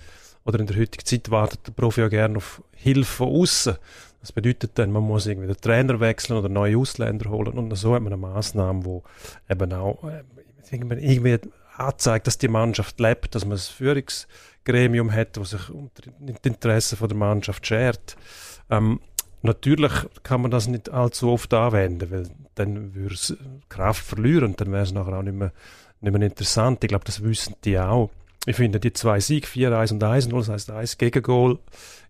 oder in der heutigen Zeit wartet der Profi ja gerne auf Hilfe von außen. Das bedeutet dann, man muss irgendwie den Trainer wechseln oder neue Ausländer holen. Und so hat man eine Maßnahme, wo eben auch äh, irgendwie anzeigt, dass die Mannschaft lebt, dass man ein Führungsgremium hat, das sich um die Interessen der Mannschaft schert. Ähm, natürlich kann man das nicht allzu oft anwenden, weil dann würde es Kraft verlieren und dann wäre es nachher auch nicht mehr, nicht mehr interessant. Ich glaube, das wissen die auch. Ich finde, die zwei Sieg, 4-1 und 1-0, das heißt 1 Gegengol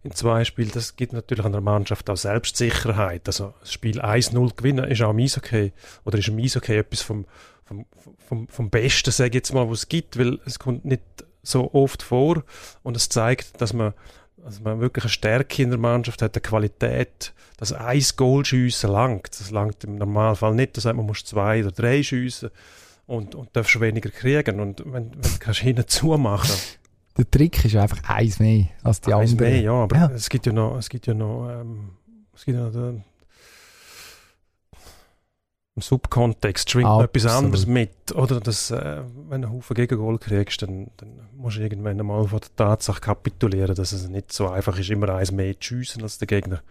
in zwei Spielen, das gibt natürlich einer Mannschaft auch Selbstsicherheit. Also das Spiel 1-0 gewinnen ist auch im Eishockey, oder ist im Eishockey etwas vom, vom, vom, vom Besten, sage ich jetzt mal, was es gibt, weil es kommt nicht so oft vor und es zeigt, dass man, dass man wirklich eine Stärke in der Mannschaft hat, eine Qualität, dass ein Goal schiessen langt. Das langt im Normalfall nicht, das heißt, man muss zwei oder drei schiessen und, und darfst weniger kriegen und wenn, wenn du kannst hinten zumachen *laughs* der Trick ist einfach eins mehr als die eins anderen. Mehr, ja, aber ja. es gibt ja noch, es gibt ja noch, ähm, es gibt ja noch den, im Subkontext schwingt noch etwas anderes mit. Oder dass, äh, wenn du einen Haufen Gegengol kriegst, dann, dann musst du irgendwann einmal von der Tatsache kapitulieren, dass es nicht so einfach ist, immer eins mehr zu schiessen als der Gegner.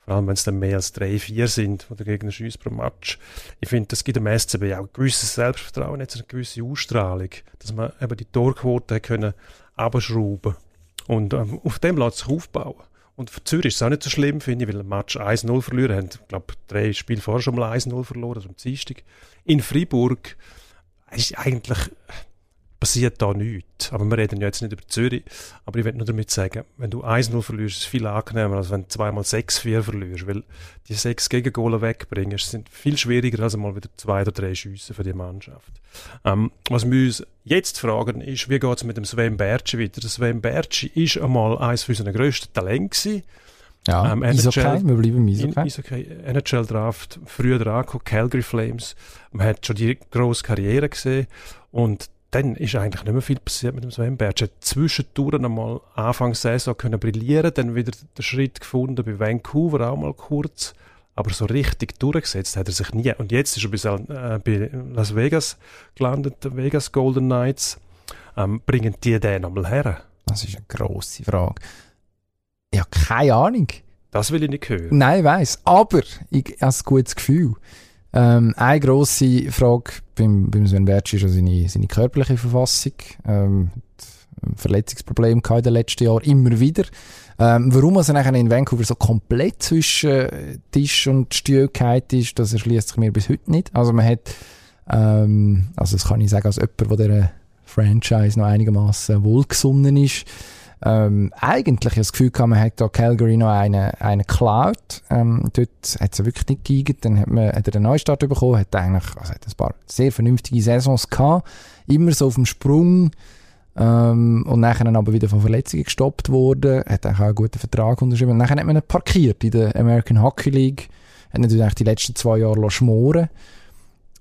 Vor allem, wenn es dann mehr als drei, vier sind, wo der Gegner schießt pro Match. Ich finde, das gibt dem SCB auch ein gewisses Selbstvertrauen, jetzt eine gewisse Ausstrahlung, dass man eben die Torquote können abschrauben und ähm, auf dem lässt sich aufbauen. Und für Zürich ist es auch nicht so schlimm, finde ich, weil ein Match 1-0 verlieren haben. Ich glaube, drei Spiele vorher schon mal 1-0 verloren, also am Dienstag. In Freiburg ist eigentlich passiert da nichts. Aber wir reden ja jetzt nicht über Zürich. Aber ich will nur damit sagen, wenn du 1-0 verlierst, ist es viel angenehmer, als wenn du zweimal 6-4 verlierst. Weil die sechs Gegengole wegbringen, sind viel schwieriger, als einmal wieder zwei oder drei Schüsse für die Mannschaft. Ähm, was wir uns jetzt fragen, ist, wie geht es mit dem Sven Bertschi weiter? Der Sven Bertschi ist einmal eines von unseren grössten gewesen. Ja, ähm, NHL, okay, wir bleiben Eishockey. Eishockey NHL-Draft, früher dran Calgary Flames. Man hat schon die grosse Karriere gesehen und dann ist eigentlich nicht mehr viel passiert mit dem Sven Bertsch. Er hat zwischendurch einmal Anfang Saison können brillieren, dann wieder den Schritt gefunden bei Vancouver auch mal kurz, aber so richtig durchgesetzt hat er sich nie. Und jetzt ist er bis, äh, bei Las Vegas gelandet, Vegas Golden Knights. Ähm, bringen die den einmal her? Das ist eine grosse Frage. Ich habe keine Ahnung. Das will ich nicht hören. Nein, ich weiss. Aber ich habe ein gutes Gefühl. Ähm, eine grosse Frage beim, beim Sven Bertsch ist seine, seine körperliche Verfassung. Ähm, Verletzungsprobleme in den letzten Jahren immer wieder. Ähm, warum er nachher in Vancouver so komplett zwischen Tisch und Stuhl ist, das erschließt sich mir bis heute nicht. Also man hat, ähm, also das kann ich sagen als jemand, der dieser Franchise noch einigermaßen wohlgesonnen ist, ähm, eigentlich das Gefühl gehabt, man hat da Calgary noch einen, einen Cloud. Ähm, dort hat es wirklich nicht geigert. Dann hat, man, hat er einen Neustart bekommen, hat eigentlich, also hat ein paar sehr vernünftige Saisons gehabt. Immer so auf dem Sprung. Ähm, und nachher dann aber wieder von Verletzungen gestoppt worden. Hat auch einen guten Vertrag unterschrieben. Und nachher hat man ihn parkiert in der American Hockey League. Hat natürlich die letzten zwei Jahre schmoren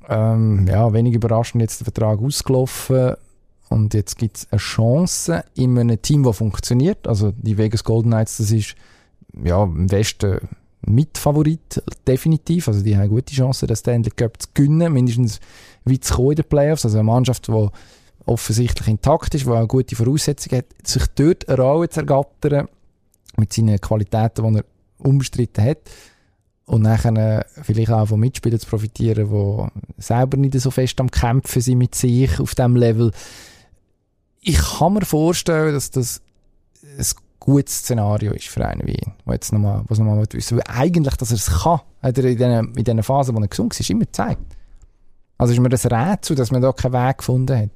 ähm, ja, wenig überraschend jetzt der Vertrag ausgelaufen. Und jetzt gibt es eine Chance in einem Team, das funktioniert. Also die Vegas Golden Knights, das ist ja, im Westen Mitfavorit, definitiv. Also die haben gute Chance, den Stanley Cup zu gewinnen, mindestens weit zu kommen in den Playoffs. Also eine Mannschaft, die offensichtlich intakt ist, die eine gute Voraussetzung hat, sich dort eine Rolle zu ergattern, mit seinen Qualitäten, die er unbestritten hat. Und nachher vielleicht auch von Mitspielern zu profitieren, die selber nicht so fest am Kämpfen sind mit sich auf diesem Level ich kann mir vorstellen, dass das ein gutes Szenario ist für einen wie ihn, wo jetzt nochmal, was nochmal wissen Weil eigentlich, dass er es kann, hat er in diesen, in diesen Phasen, wo er gesund ist, immer gezeigt. Also ist mir das Rätsel, dass man da keinen Weg gefunden hat.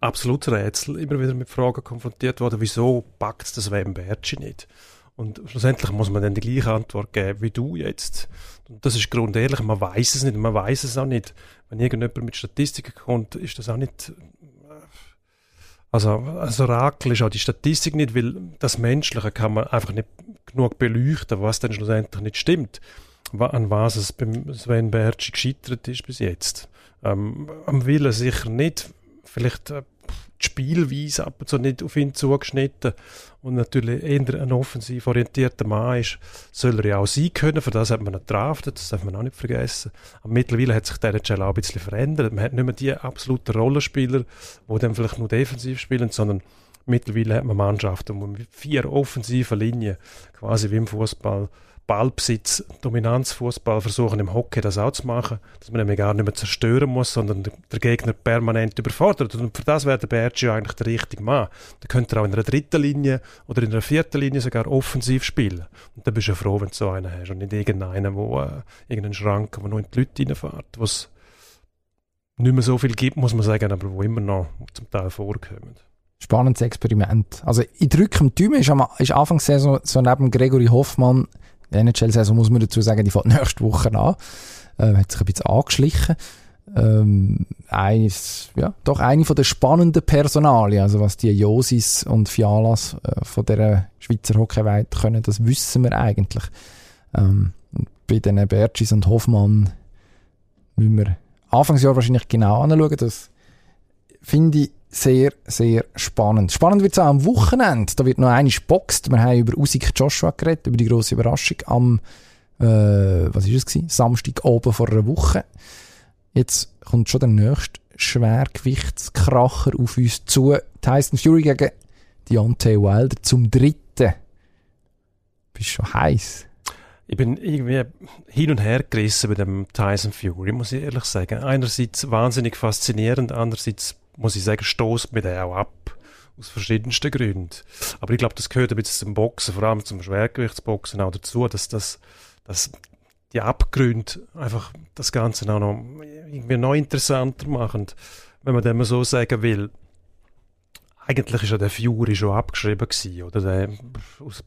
Absolut Rätsel. Immer wieder mit Fragen konfrontiert worden, wieso packt das Wem Bertschi nicht? Und schlussendlich muss man dann die gleiche Antwort geben wie du jetzt. Und das ist grundehrlich, man weiß es nicht, man weiß es auch nicht. Wenn irgendjemand mit Statistiken kommt, ist das auch nicht also, also Orakel ist auch die Statistik nicht, weil das Menschliche kann man einfach nicht genug beleuchten, was dann schlussendlich nicht stimmt. An was es beim Sven Bertschi gescheitert ist bis jetzt. Ähm, am Willen sicher nicht. Vielleicht äh, die Spielweise ab und zu nicht auf ihn zugeschnitten und natürlich eher ein offensiv orientierter Mann ist, soll er ja auch sein können. Für das hat man ihn gedraftet, das darf man auch nicht vergessen. Aber mittlerweile hat sich der NHL auch ein bisschen verändert. Man hat nicht mehr die absoluten Rollenspieler, die dann vielleicht nur defensiv spielen, sondern mittlerweile hat man Mannschaften, die mit vier offensiven Linien, quasi wie im Fußball, Ballbesitz, Dominanzfußball versuchen im Hockey das auch zu machen, dass man nämlich gar nicht mehr zerstören muss, sondern der Gegner permanent überfordert. Und für das wäre der Bergi eigentlich der richtige Mann. Da könnte er auch in einer dritten Linie oder in einer vierten Linie sogar offensiv spielen. Und dann bist du ja froh, wenn du so einen hast und nicht irgendeinen, wo äh, irgendeinen Schrank, wo noch in die Leute reinfährt, wo es nicht mehr so viel gibt, muss man sagen, aber wo immer noch zum Teil vorkommen spannendes Experiment. Also in drückem Tüme ist, am, ist Anfangssaison so neben Gregory Hoffmann die NHL-Saison muss man dazu sagen, die fängt *laughs* nächste Woche an. Äh, hat sich ein bisschen angeschlichen. Ähm, eines, ja, doch eine von der spannenden Personalien, also was die Josis und Fialas äh, von der Schweizer Hockeyweit können, das wissen wir eigentlich. Ähm, bei den Bergis und Hoffmann müssen wir Anfangsjahr wahrscheinlich genau anschauen. Das finde ich sehr, sehr spannend. Spannend wird es auch am Wochenende. Da wird noch eine geboxt. Wir haben über Usyk Joshua geredet, über die grosse Überraschung am, äh, was ist es gewesen? Samstag oben vor einer Woche. Jetzt kommt schon der nächste Schwergewichtskracher auf uns zu. Tyson Fury gegen Deontay Wilder zum dritten. Bist schon heiß. Ich bin irgendwie hin und her gerissen bei dem Tyson Fury, muss ich ehrlich sagen. Einerseits wahnsinnig faszinierend, andererseits muss ich sagen, stoßt mir der auch ab. Aus verschiedensten Gründen. Aber ich glaube, das gehört ein bisschen zum Boxen, vor allem zum Schwergewichtsboxen auch dazu, dass das, dass die Abgründe einfach das Ganze auch noch irgendwie noch interessanter machen, wenn man dem mal so sagen will. Eigentlich ist ja der Fury schon abgeschrieben gewesen, oder? Der, aus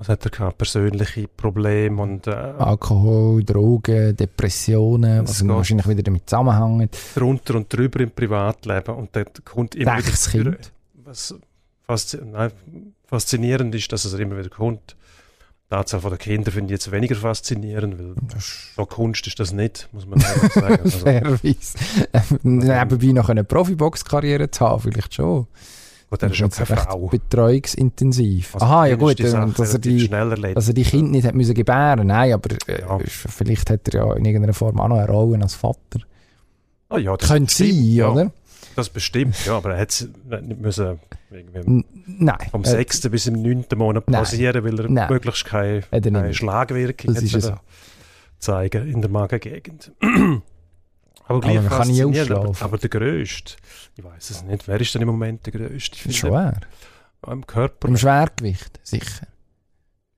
was hat er gehabt? Persönliche Probleme und... Äh, Alkohol, Drogen, Depressionen, was wahrscheinlich wieder damit zusammenhängt. Drunter und drüber im Privatleben und dort kommt immer Sechs wieder... Kind. Was faszinierend ist, dass es immer wieder kommt. Die Anzahl der Kinder finde ich jetzt weniger faszinierend, weil so Kunst ist das nicht, muss man sagen. *laughs* Also, Fairerweise. Nebenbei noch eine Profibox-Karriere zu haben, vielleicht schon. Gut, er ist schon keine Frau. Betreuungsintensiv. Also Aha, ja gut, äh, dass, er die, dass er die Kinder nicht hat müssen gebären Nein, aber äh, ja. vielleicht hat er ja in irgendeiner Form auch noch eine Rolle als Vater. Ah ja, das Könnte sein, ja. oder? Das bestimmt, ja, aber er hätte nicht müssen Nein. vom äh, 6. bis im 9. Monat pausieren, weil er Nein. möglichst keine, keine Schlagwirkung das so. zeigen in der Magengegend. Aber gleich aber man kann nicht aber, aber der Größte ich weiß es nicht. Wer ist denn im Moment der größte? Schwer. Im Körper. Im Schwergewicht, sicher.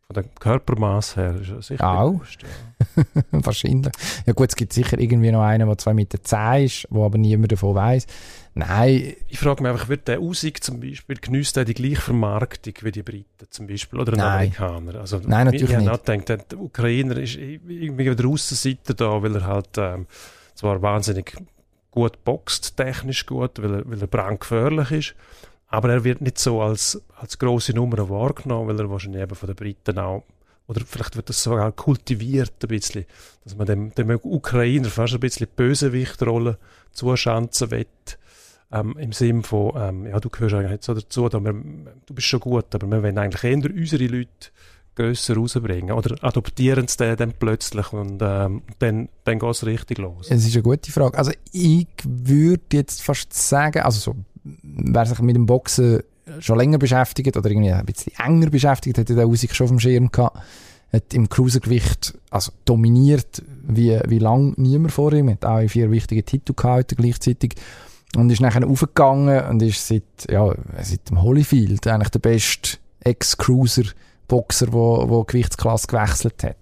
Von dem Körpermaß her ist er sicher Auch. Größte, ja. *laughs* Wahrscheinlich. Ja gut, es gibt sicher irgendwie noch einen, der zwei Meter zehn ist, wo aber niemand davon weiß. Nein. Ich frage mich einfach, wird der Usig zum Beispiel, genüsst er die gleiche Vermarktung wie die Briten zum Beispiel oder ein. Amerikaner? Also, Nein, natürlich ich nicht. Ich habe der Ukrainer ist irgendwie der Aussenseiter da, weil er halt ähm, zwar wahnsinnig gut boxt, technisch gut, weil er, weil er brandgefährlich ist. Aber er wird nicht so als, als große Nummer wahrgenommen, weil er wahrscheinlich eben von den Briten auch, oder vielleicht wird das sogar kultiviert ein bisschen, dass man dem, dem Ukrainer fast ein bisschen Bösewichtrolle zuschanzen will. Ähm, Im Sinn von, ähm, ja, du gehörst eigentlich nicht so dazu, aber du bist schon gut, aber wir wollen eigentlich eher unsere Leute grösser rausbringen? Oder adoptieren sie den dann plötzlich und ähm, dann, dann geht es richtig los? Es ist eine gute Frage. Also ich würde jetzt fast sagen, also so, wer sich mit dem Boxen schon länger beschäftigt oder irgendwie ein bisschen enger beschäftigt, hätte der Usyk schon auf dem Schirm gehabt, hat im Cruisergewicht also dominiert wie, wie lang niemand vor ihm, hat auch vier wichtige Titel gehalten gleichzeitig und ist nachher aufgegangen und ist seit, ja, seit dem Holyfield eigentlich der beste Ex-Cruiser Boxer, wo, wo Gewichtsklasse gewechselt hat.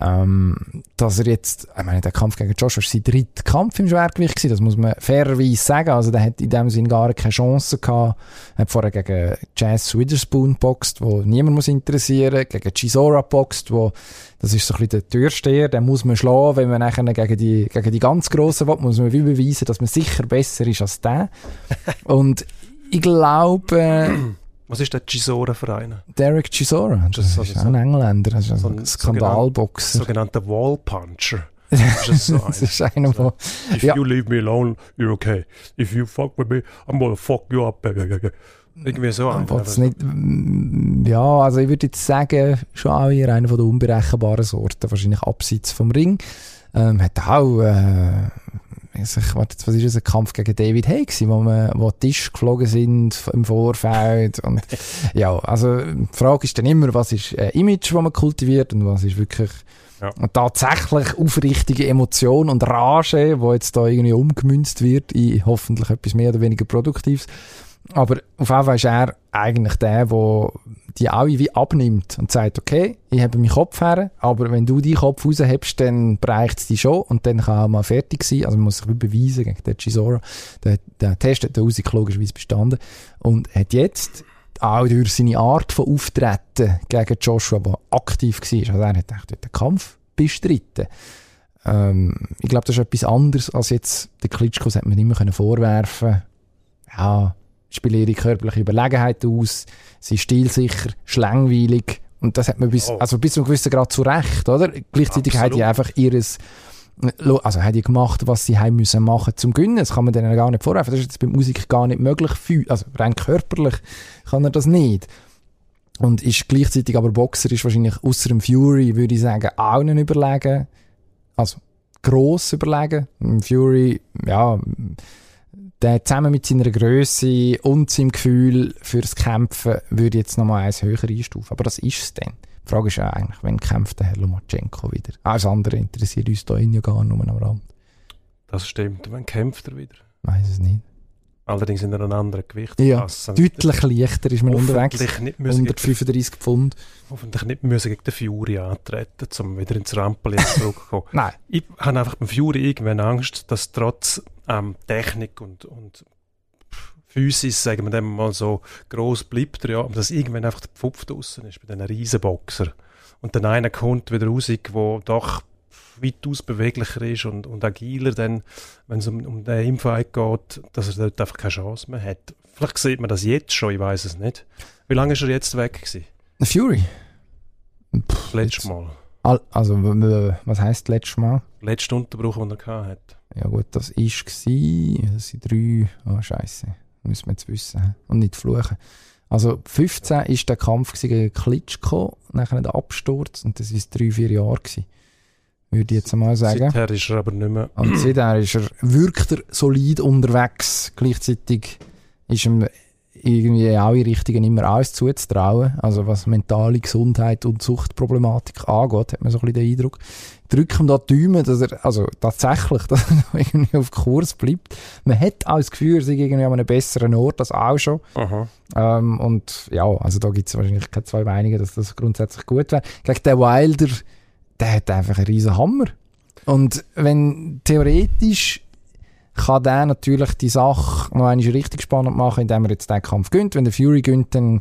Ähm, dass er jetzt, ich meine, der Kampf gegen Joshua war sein dritter Kampf im Schwergewicht gewesen, das muss man fairerweise sagen. Also der hat in dem Sinne gar keine Chance gehabt. Er hat vorher gegen Jazz Witherspoon boxt, wo niemand muss interessieren, gegen Chisora boxt, wo das ist so ein bisschen der Türsteher, den muss man schlagen, wenn man nachher gegen die, gegen die ganz Grossen will, muss man wie beweisen, dass man sicher besser ist als der. *laughs* Und ich glaube, was ist der Chisora für einen? Derek Chisora. Das, das ist also ein Engländer. Das ist so ein Skandalboxer. Sogenannter Wallpuncher. *laughs* Das ist so *laughs* das ist einer, wo, If Ja. you leave me alone, you're okay. If you fuck with me, I'm gonna fuck you up. Irgendwie so. Wollt's nicht, ja, also ich würde jetzt sagen, schon auch eher einer von der unberechenbaren Sorten, wahrscheinlich abseits vom Ring. Ähm, hat auch, äh, also ich warte jetzt, was ist das, ein Kampf gegen David Hay gewesen, wo man, wo Tisch geflogen sind im Vorfeld und, *laughs* ja, also, die Frage ist dann immer, was ist äh, Image, das man kultiviert und was ist wirklich Ja. tatsächlich aufrichtige Emotion und Rage, wo jetzt da irgendwie umgemünzt wird in hoffentlich etwas mehr oder weniger Produktives. Aber auf jeden Fall ist er eigentlich der, der die alle wie abnimmt und sagt, okay, ich habe meinen Kopf her, aber wenn du deinen Kopf raushebst, dann bereicht es dich schon und dann kann er mal fertig sein. Also man muss sich beweisen gegen den Chisora. Der, der Test hat Usyk logischerweise bestanden und hat jetzt auch durch seine Art von Auftreten gegen Joshua, der aktiv war, also er hat echt den Kampf bestritten. Ähm, ich glaube, das ist etwas anderes als jetzt der Klitschko, das hat man immer können vorwerfen ja, spielen ihre körperliche Überlegenheit aus, sie ist stilsicher, schlangweilig und das hat man bis, Oh. also bis zu einem gewissen Grad zu Recht, oder? Gleichzeitig hat die Absolut. einfach ihres also hat die gemacht, was sie haben müssen machen zum Gewinnen. Das kann man denen gar nicht vorwerfen. Das ist jetzt bei Musik gar nicht möglich. Also rein körperlich kann er das nicht. Und ist gleichzeitig aber Boxer, ist wahrscheinlich außer dem Fury, würde ich sagen, auch nicht überlegen. Also gross überlegen. Fury, ja, der zusammen mit seiner Größe und seinem Gefühl fürs Kämpfen würde jetzt nochmal eins höher einstufen. Aber das ist es dann. Die Frage ist ja eigentlich, wann kämpft der Herr Lomachenko wieder? Alles andere interessiert uns da ja gar nur am Rand. Das stimmt. Wann kämpft er wieder? Weiß es nicht. Allerdings in einer anderen Gewicht. Ja, Deutlich leichter ist man unterwegs. Nicht, müssen gegen, 135 Pfund. hoffentlich nicht müssen gegen den Fury antreten, um wieder ins Rampenlicht *laughs* zurückzukommen. Nein. ich habe einfach beim Fury irgendwann Angst, dass trotz ähm, Technik und, und Physis, sagen wir dem mal so, gross bleibt er ja, aber dass irgendwann einfach der Pfupf draussen ist bei diesen Riesenboxer. Und dann einer kommt wieder raus, der doch weitaus beweglicher ist und, und agiler, dann, wenn es um, um den Infight geht, dass er dort einfach keine Chance mehr hat. Vielleicht sieht man das jetzt schon, ich weiß es nicht. Wie lange ist er jetzt weg gewesen? Fury? Das letzte Mal. Al- Also, was heisst letztes Mal? Letzte Unterbruch, den er gehabt hat. Ja gut, das ist gsi, das sind drei, oh scheisse, müssen wir jetzt wissen und nicht fluchen. Also 15 ist der Kampf gegen Klitschko, nachher der Absturz und das ist drei, vier Jahre gsi. Würde ich jetzt einmal sagen. Seither ist er aber nicht mehr Und *clears throat* seitdem ist er, wirkt er solid unterwegs. Gleichzeitig ist ihm irgendwie alle Richtungen immer alles zuzutrauen. Also was mentale Gesundheit und Suchtproblematik angeht, hat man so ein bisschen den Eindruck. Drücken da die Daumen, dass er, also tatsächlich, *laughs* dass er irgendwie auf Kurs bleibt. Man hat auch das Gefühl, er sei irgendwie an einem besseren Ort, das auch schon. Ähm, und ja, also da gibt es wahrscheinlich keine zwei Meinungen, dass das grundsätzlich gut wäre. Gegen den Wilder, der hat einfach einen riesen Hammer. Und wenn theoretisch kann der natürlich die Sache noch einmal richtig spannend machen, indem er jetzt den Kampf gönnt. Wenn der Fury gönnt, dann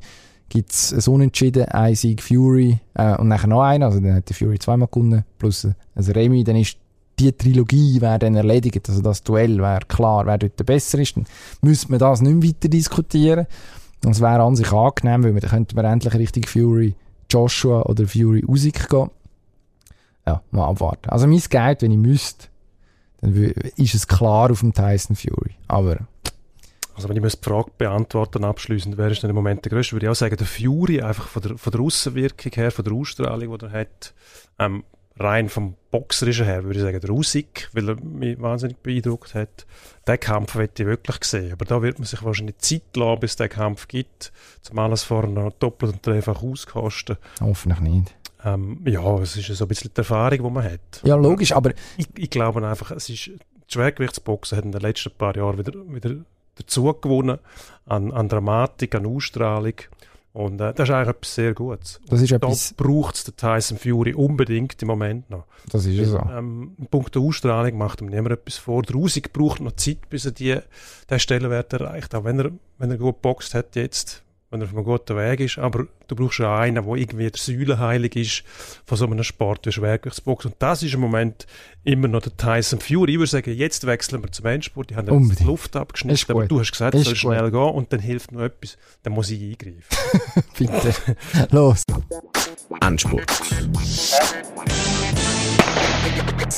gibt es ein Unentschieden, ein Sieg Fury äh, und nachher noch einen, also dann hat der Fury zweimal gewonnen, plus ein Remy, dann ist die Trilogie wäre dann erledigt, also das Duell wäre klar, wer dort der besser ist, dann müsste man das nicht mehr weiter diskutieren. Und es wäre an sich angenehm, weil wir, dann könnten wir endlich Richtung Fury Joshua oder Fury Usyk gehen. Ja, mal abwarten. Also mein Guide, wenn ich müsste, dann ist es klar auf dem Tyson Fury. Aber Also wenn ich die Frage beantworten abschließend, wer ist denn im Moment der Größte, würde ich auch sagen, der Fury, einfach von der, von der Aussenwirkung her, von der Ausstrahlung, die er hat, ähm, rein vom Boxerischen her, würde ich sagen, der Usyk, weil er mich wahnsinnig beeindruckt hat. Den Kampf möchte ich wirklich sehen, aber da wird man sich wahrscheinlich Zeit lassen, bis es den Kampf gibt, zum alles vorher noch doppelt und dreifach auskosten. hoffentlich nicht. Ähm, ja, es ist so ein bisschen die Erfahrung, die man hat. Ja, logisch, aber Ich, ich glaube einfach, es ist, die Schwergewichtsboxen hat in den letzten paar Jahren wieder, wieder dazu gewonnen an, an Dramatik, an Ausstrahlung. Und äh, das ist eigentlich etwas sehr Gutes. das ist Da etwas, braucht es den Tyson Fury unbedingt im Moment noch. das ist so. Ähm, in puncto Ausstrahlung macht ihm niemand etwas vor. Der Usyk braucht noch Zeit, bis er die, den Stellenwert erreicht. Auch wenn er, wenn er gut boxt hat jetzt, wenn er auf einem guten Weg ist. Aber du brauchst ja einen, der irgendwie der Säulenheilig ist von so einem Sport wie Schwergewichtsbox. Und das ist im Moment immer noch der Tyson Fury. Ich würde sagen, jetzt wechseln wir zum Endsport. Die haben jetzt Unbedingt. die Luft abgeschnitten. Aber gut. du hast gesagt, es soll gut. schnell gehen und dann hilft noch etwas. Dann muss ich eingreifen. *laughs* Bitte. Los. Endspurt.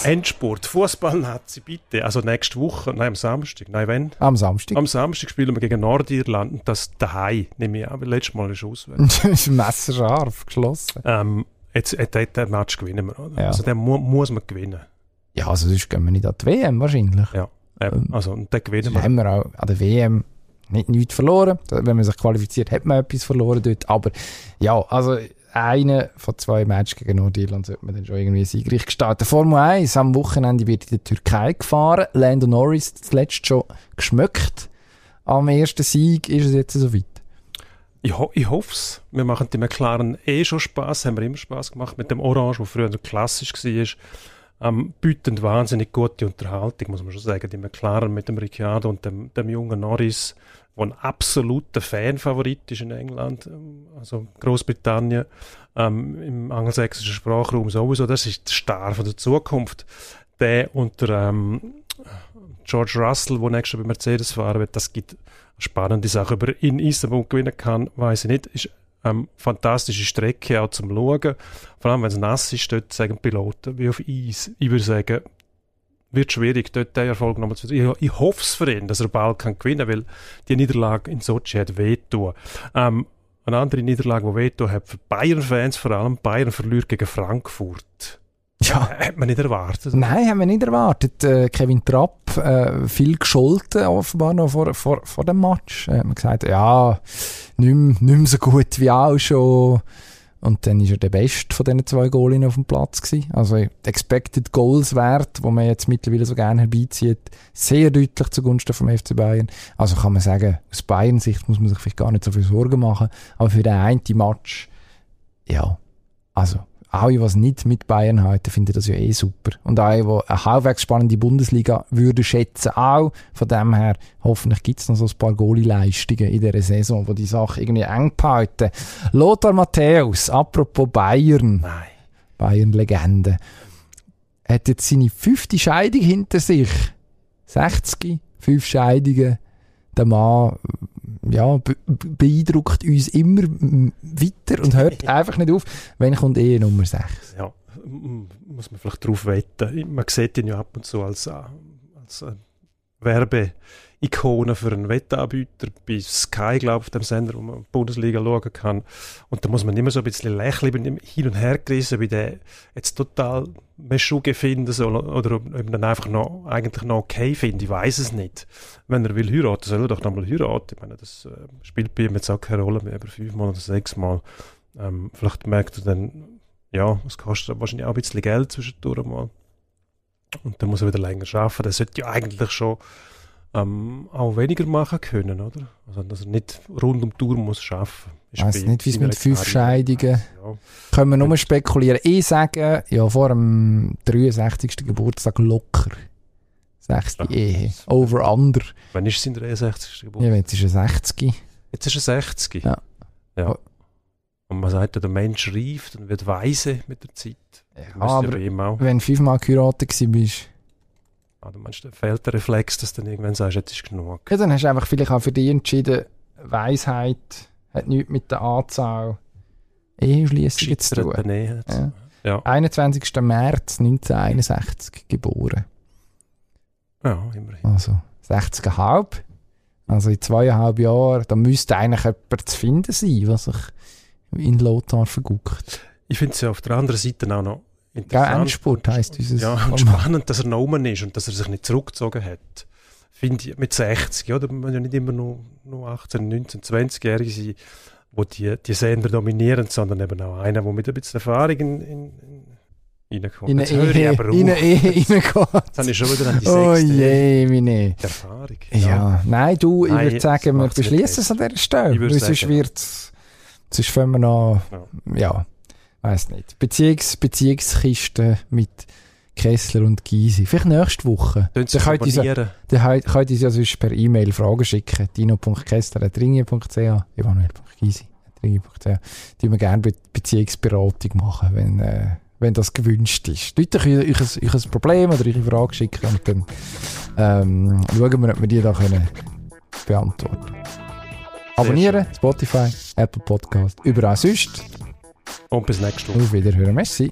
Endspurt, Fußballnazi, bitte. Also nächste Woche, nein, am Samstag. Nein, wenn? Am Samstag. Am Samstag spielen wir gegen Nordirland das daheim, nehme ich an, letztes Mal ist auswärts. *laughs* Messerscharf geschlossen. ähm, jetzt, jetzt, den Match gewinnen wir, oder? Ja. Also den mu muss man gewinnen. Ja, also sonst gehen wir nicht an die WM wahrscheinlich. Ja. Eben, Ähm, also, und den gewinnen Dann wir. haben wir auch an der WM nicht nichts verloren. Wenn man sich qualifiziert, hat man etwas verloren dort. Aber ja, also eine von zwei Matches gegen Nordirland sollte man dann schon irgendwie siegreich gestalten. Formel 1 am Wochenende wird in der Türkei gefahren. Lando Norris zuletzt schon geschmückt. Am ersten Sieg ist es jetzt soweit. Ich, ho ich hoffe es. Wir machen dem McLaren eh schon Spaß, haben wir immer Spaß gemacht mit dem Orange, wo früher klassisch war. Ähm, bieten wahnsinnig gute Unterhaltung, muss man schon sagen. Die McLaren mit dem Ricciardo und dem, dem jungen Norris, der ein absoluter Fanfavorit ist in England, ähm, also Großbritannien, ähm, im angelsächsischen Sprachraum sowieso. Das ist der Star von der Zukunft. Der unter ähm, George Russell, der nächstes Jahr bei Mercedes fahren wird, das gibt spannende Sache. Ob er in Istanbul gewinnen kann, weiß ich nicht. Ist ähm, fantastische Strecke auch zum Schauen. Vor allem, wenn es nass ist, dort sagen Piloten, wie auf Eis. Ich würde sagen, wird schwierig, dort den Erfolg nochmal zu ich, ich hoffe es für ihn, dass er bald kann gewinnen kann, weil die Niederlage in Sochi hat wehtun. Ähm, eine andere Niederlage, die wehtun hat für Bayern-Fans vor allem, Bayern verliert gegen Frankfurt. Ja. Hat man nicht erwartet. Nein, haben wir nicht erwartet. Äh, Kevin Trapp, äh, viel gescholten offenbar noch vor, vor, vor dem Match. Äh, man gesagt, ja, nicht mehr, nicht mehr so gut wie auch schon. Und dann ist er der Beste von diesen zwei Goalinnen auf dem Platz gewesen. Also Expected Goals Wert, wo man jetzt mittlerweile so gerne herbeizieht, sehr deutlich zugunsten vom FC Bayern. Also kann man sagen, aus Bayern Sicht muss man sich vielleicht gar nicht so viel Sorgen machen. Aber für den einen Match, ja, also alle, was nicht mit Bayern halten, finden das ja eh super. Und alle, die eine halbwegs spannende Bundesliga würden schätzen, auch. Von dem her, hoffentlich gibt es noch so ein paar Goalie-Leistungen in dieser Saison, wo die Sache irgendwie eng behalten. Lothar Matthäus, apropos Bayern, Nein. Bayern-Legende, hat jetzt seine fünfte Scheidung hinter sich. 60, fünf Scheidungen. Der Mann ja, be beeindruckt uns immer mm, weiter und hört *laughs* einfach nicht auf. Wenn kommt Ehe Nummer 6? Ja, muss man vielleicht drauf wetten. Man sieht ihn ja ab und zu als, äh, als äh, Werbeikone für einen Wettanbieter bei Sky, glaube ich, auf dem Sender, wo man Bundesliga schauen kann. Und da muss man immer so ein bisschen lächeln, hin und her gerissen, wie der jetzt total Meschuge finden soll oder ob ob dann einfach noch, eigentlich noch okay finde. Ich weiß es nicht. Wenn er will heiraten, soll er doch nochmal heiraten. Ich meine, das äh, spielt bei ihm jetzt auch keine Rolle mehr, über fünfmal oder sechsmal. Ähm, vielleicht merkt er dann, ja, es kostet wahrscheinlich auch ein bisschen Geld zwischendurch mal. Und dann muss er wieder länger arbeiten. Der sollte ja eigentlich schon ähm, auch weniger machen können, oder? Also, dass er nicht rund um die Tour muss arbeiten. Ich weiss nicht, wie es mit fünf Scheidungen Ja. können wir nur spekulieren. Ich sage, ja, vor dem 63. Geburtstag locker. 6. Ja. Ehe. Over under. Wann ist sein 63. Ja, Geburtstag? jetzt ist er 60. Jetzt ist er 60. Ja. ja. Oh. Und man sagt ja, der Mensch reift und wird weise mit der Zeit. Ja, ja aber wenn du fünfmal geheiratet bist, Du meinst, fehlt der Reflex, dass du dann irgendwann sagst, jetzt ist genug. ja, dann hast du einfach vielleicht auch für dich entschieden, Weisheit hat nichts mit der Anzahl Eheschliessungen zu tun. Ja. Ja. 21. März 1961 geboren. ja, immerhin. Also 60,5. Also in zweieinhalb Jahren, da müsste eigentlich jemand zu finden sein, was sich in Lothar verguckt. Ich finde es ja auf der anderen Seite auch noch. Endspurt heisst dieses Ja, und spannend, dass er noch oben ist und dass er sich nicht zurückgezogen hat. Finde ich, mit 60, oder? Man muss ja nicht immer nur, nur 18, 19, 20-Jährige sein, wo die, die Sender dominieren, sondern eben auch einer, der mit ein bisschen Erfahrung in, in, in reinkommt. In eine Ehe, aber in eine Ehe reingeht. Jetzt habe ich schon wieder an die Oh je, meine. Erfahrung. Ja. nein, du, ich würde sagen, wir beschließen es an dieser Stelle. Weil sonst ja. wird's, sonst fangen wir noch, Ja. ja, weiß nicht. Beziehungs, Beziehungskiste mit Kessler und Gysi. Vielleicht nächste Woche. Können Dann könnt ihr uns ja sonst per E-Mail Fragen schicken. dino.kessler.ringe.ch emanuel.gysi.ringe.ch Die wir gerne Be Beziehungsberatung machen, wenn, äh, wenn das gewünscht ist. Leute euch, ein- euch ein Problem oder eure Frage schicken und dann ähm, schauen wir, ob wir die da können beantworten Abonnieren, Spotify, Apple Podcast, überall sonst. Und bis nächste Woche. Auf Wiederhören. Merci.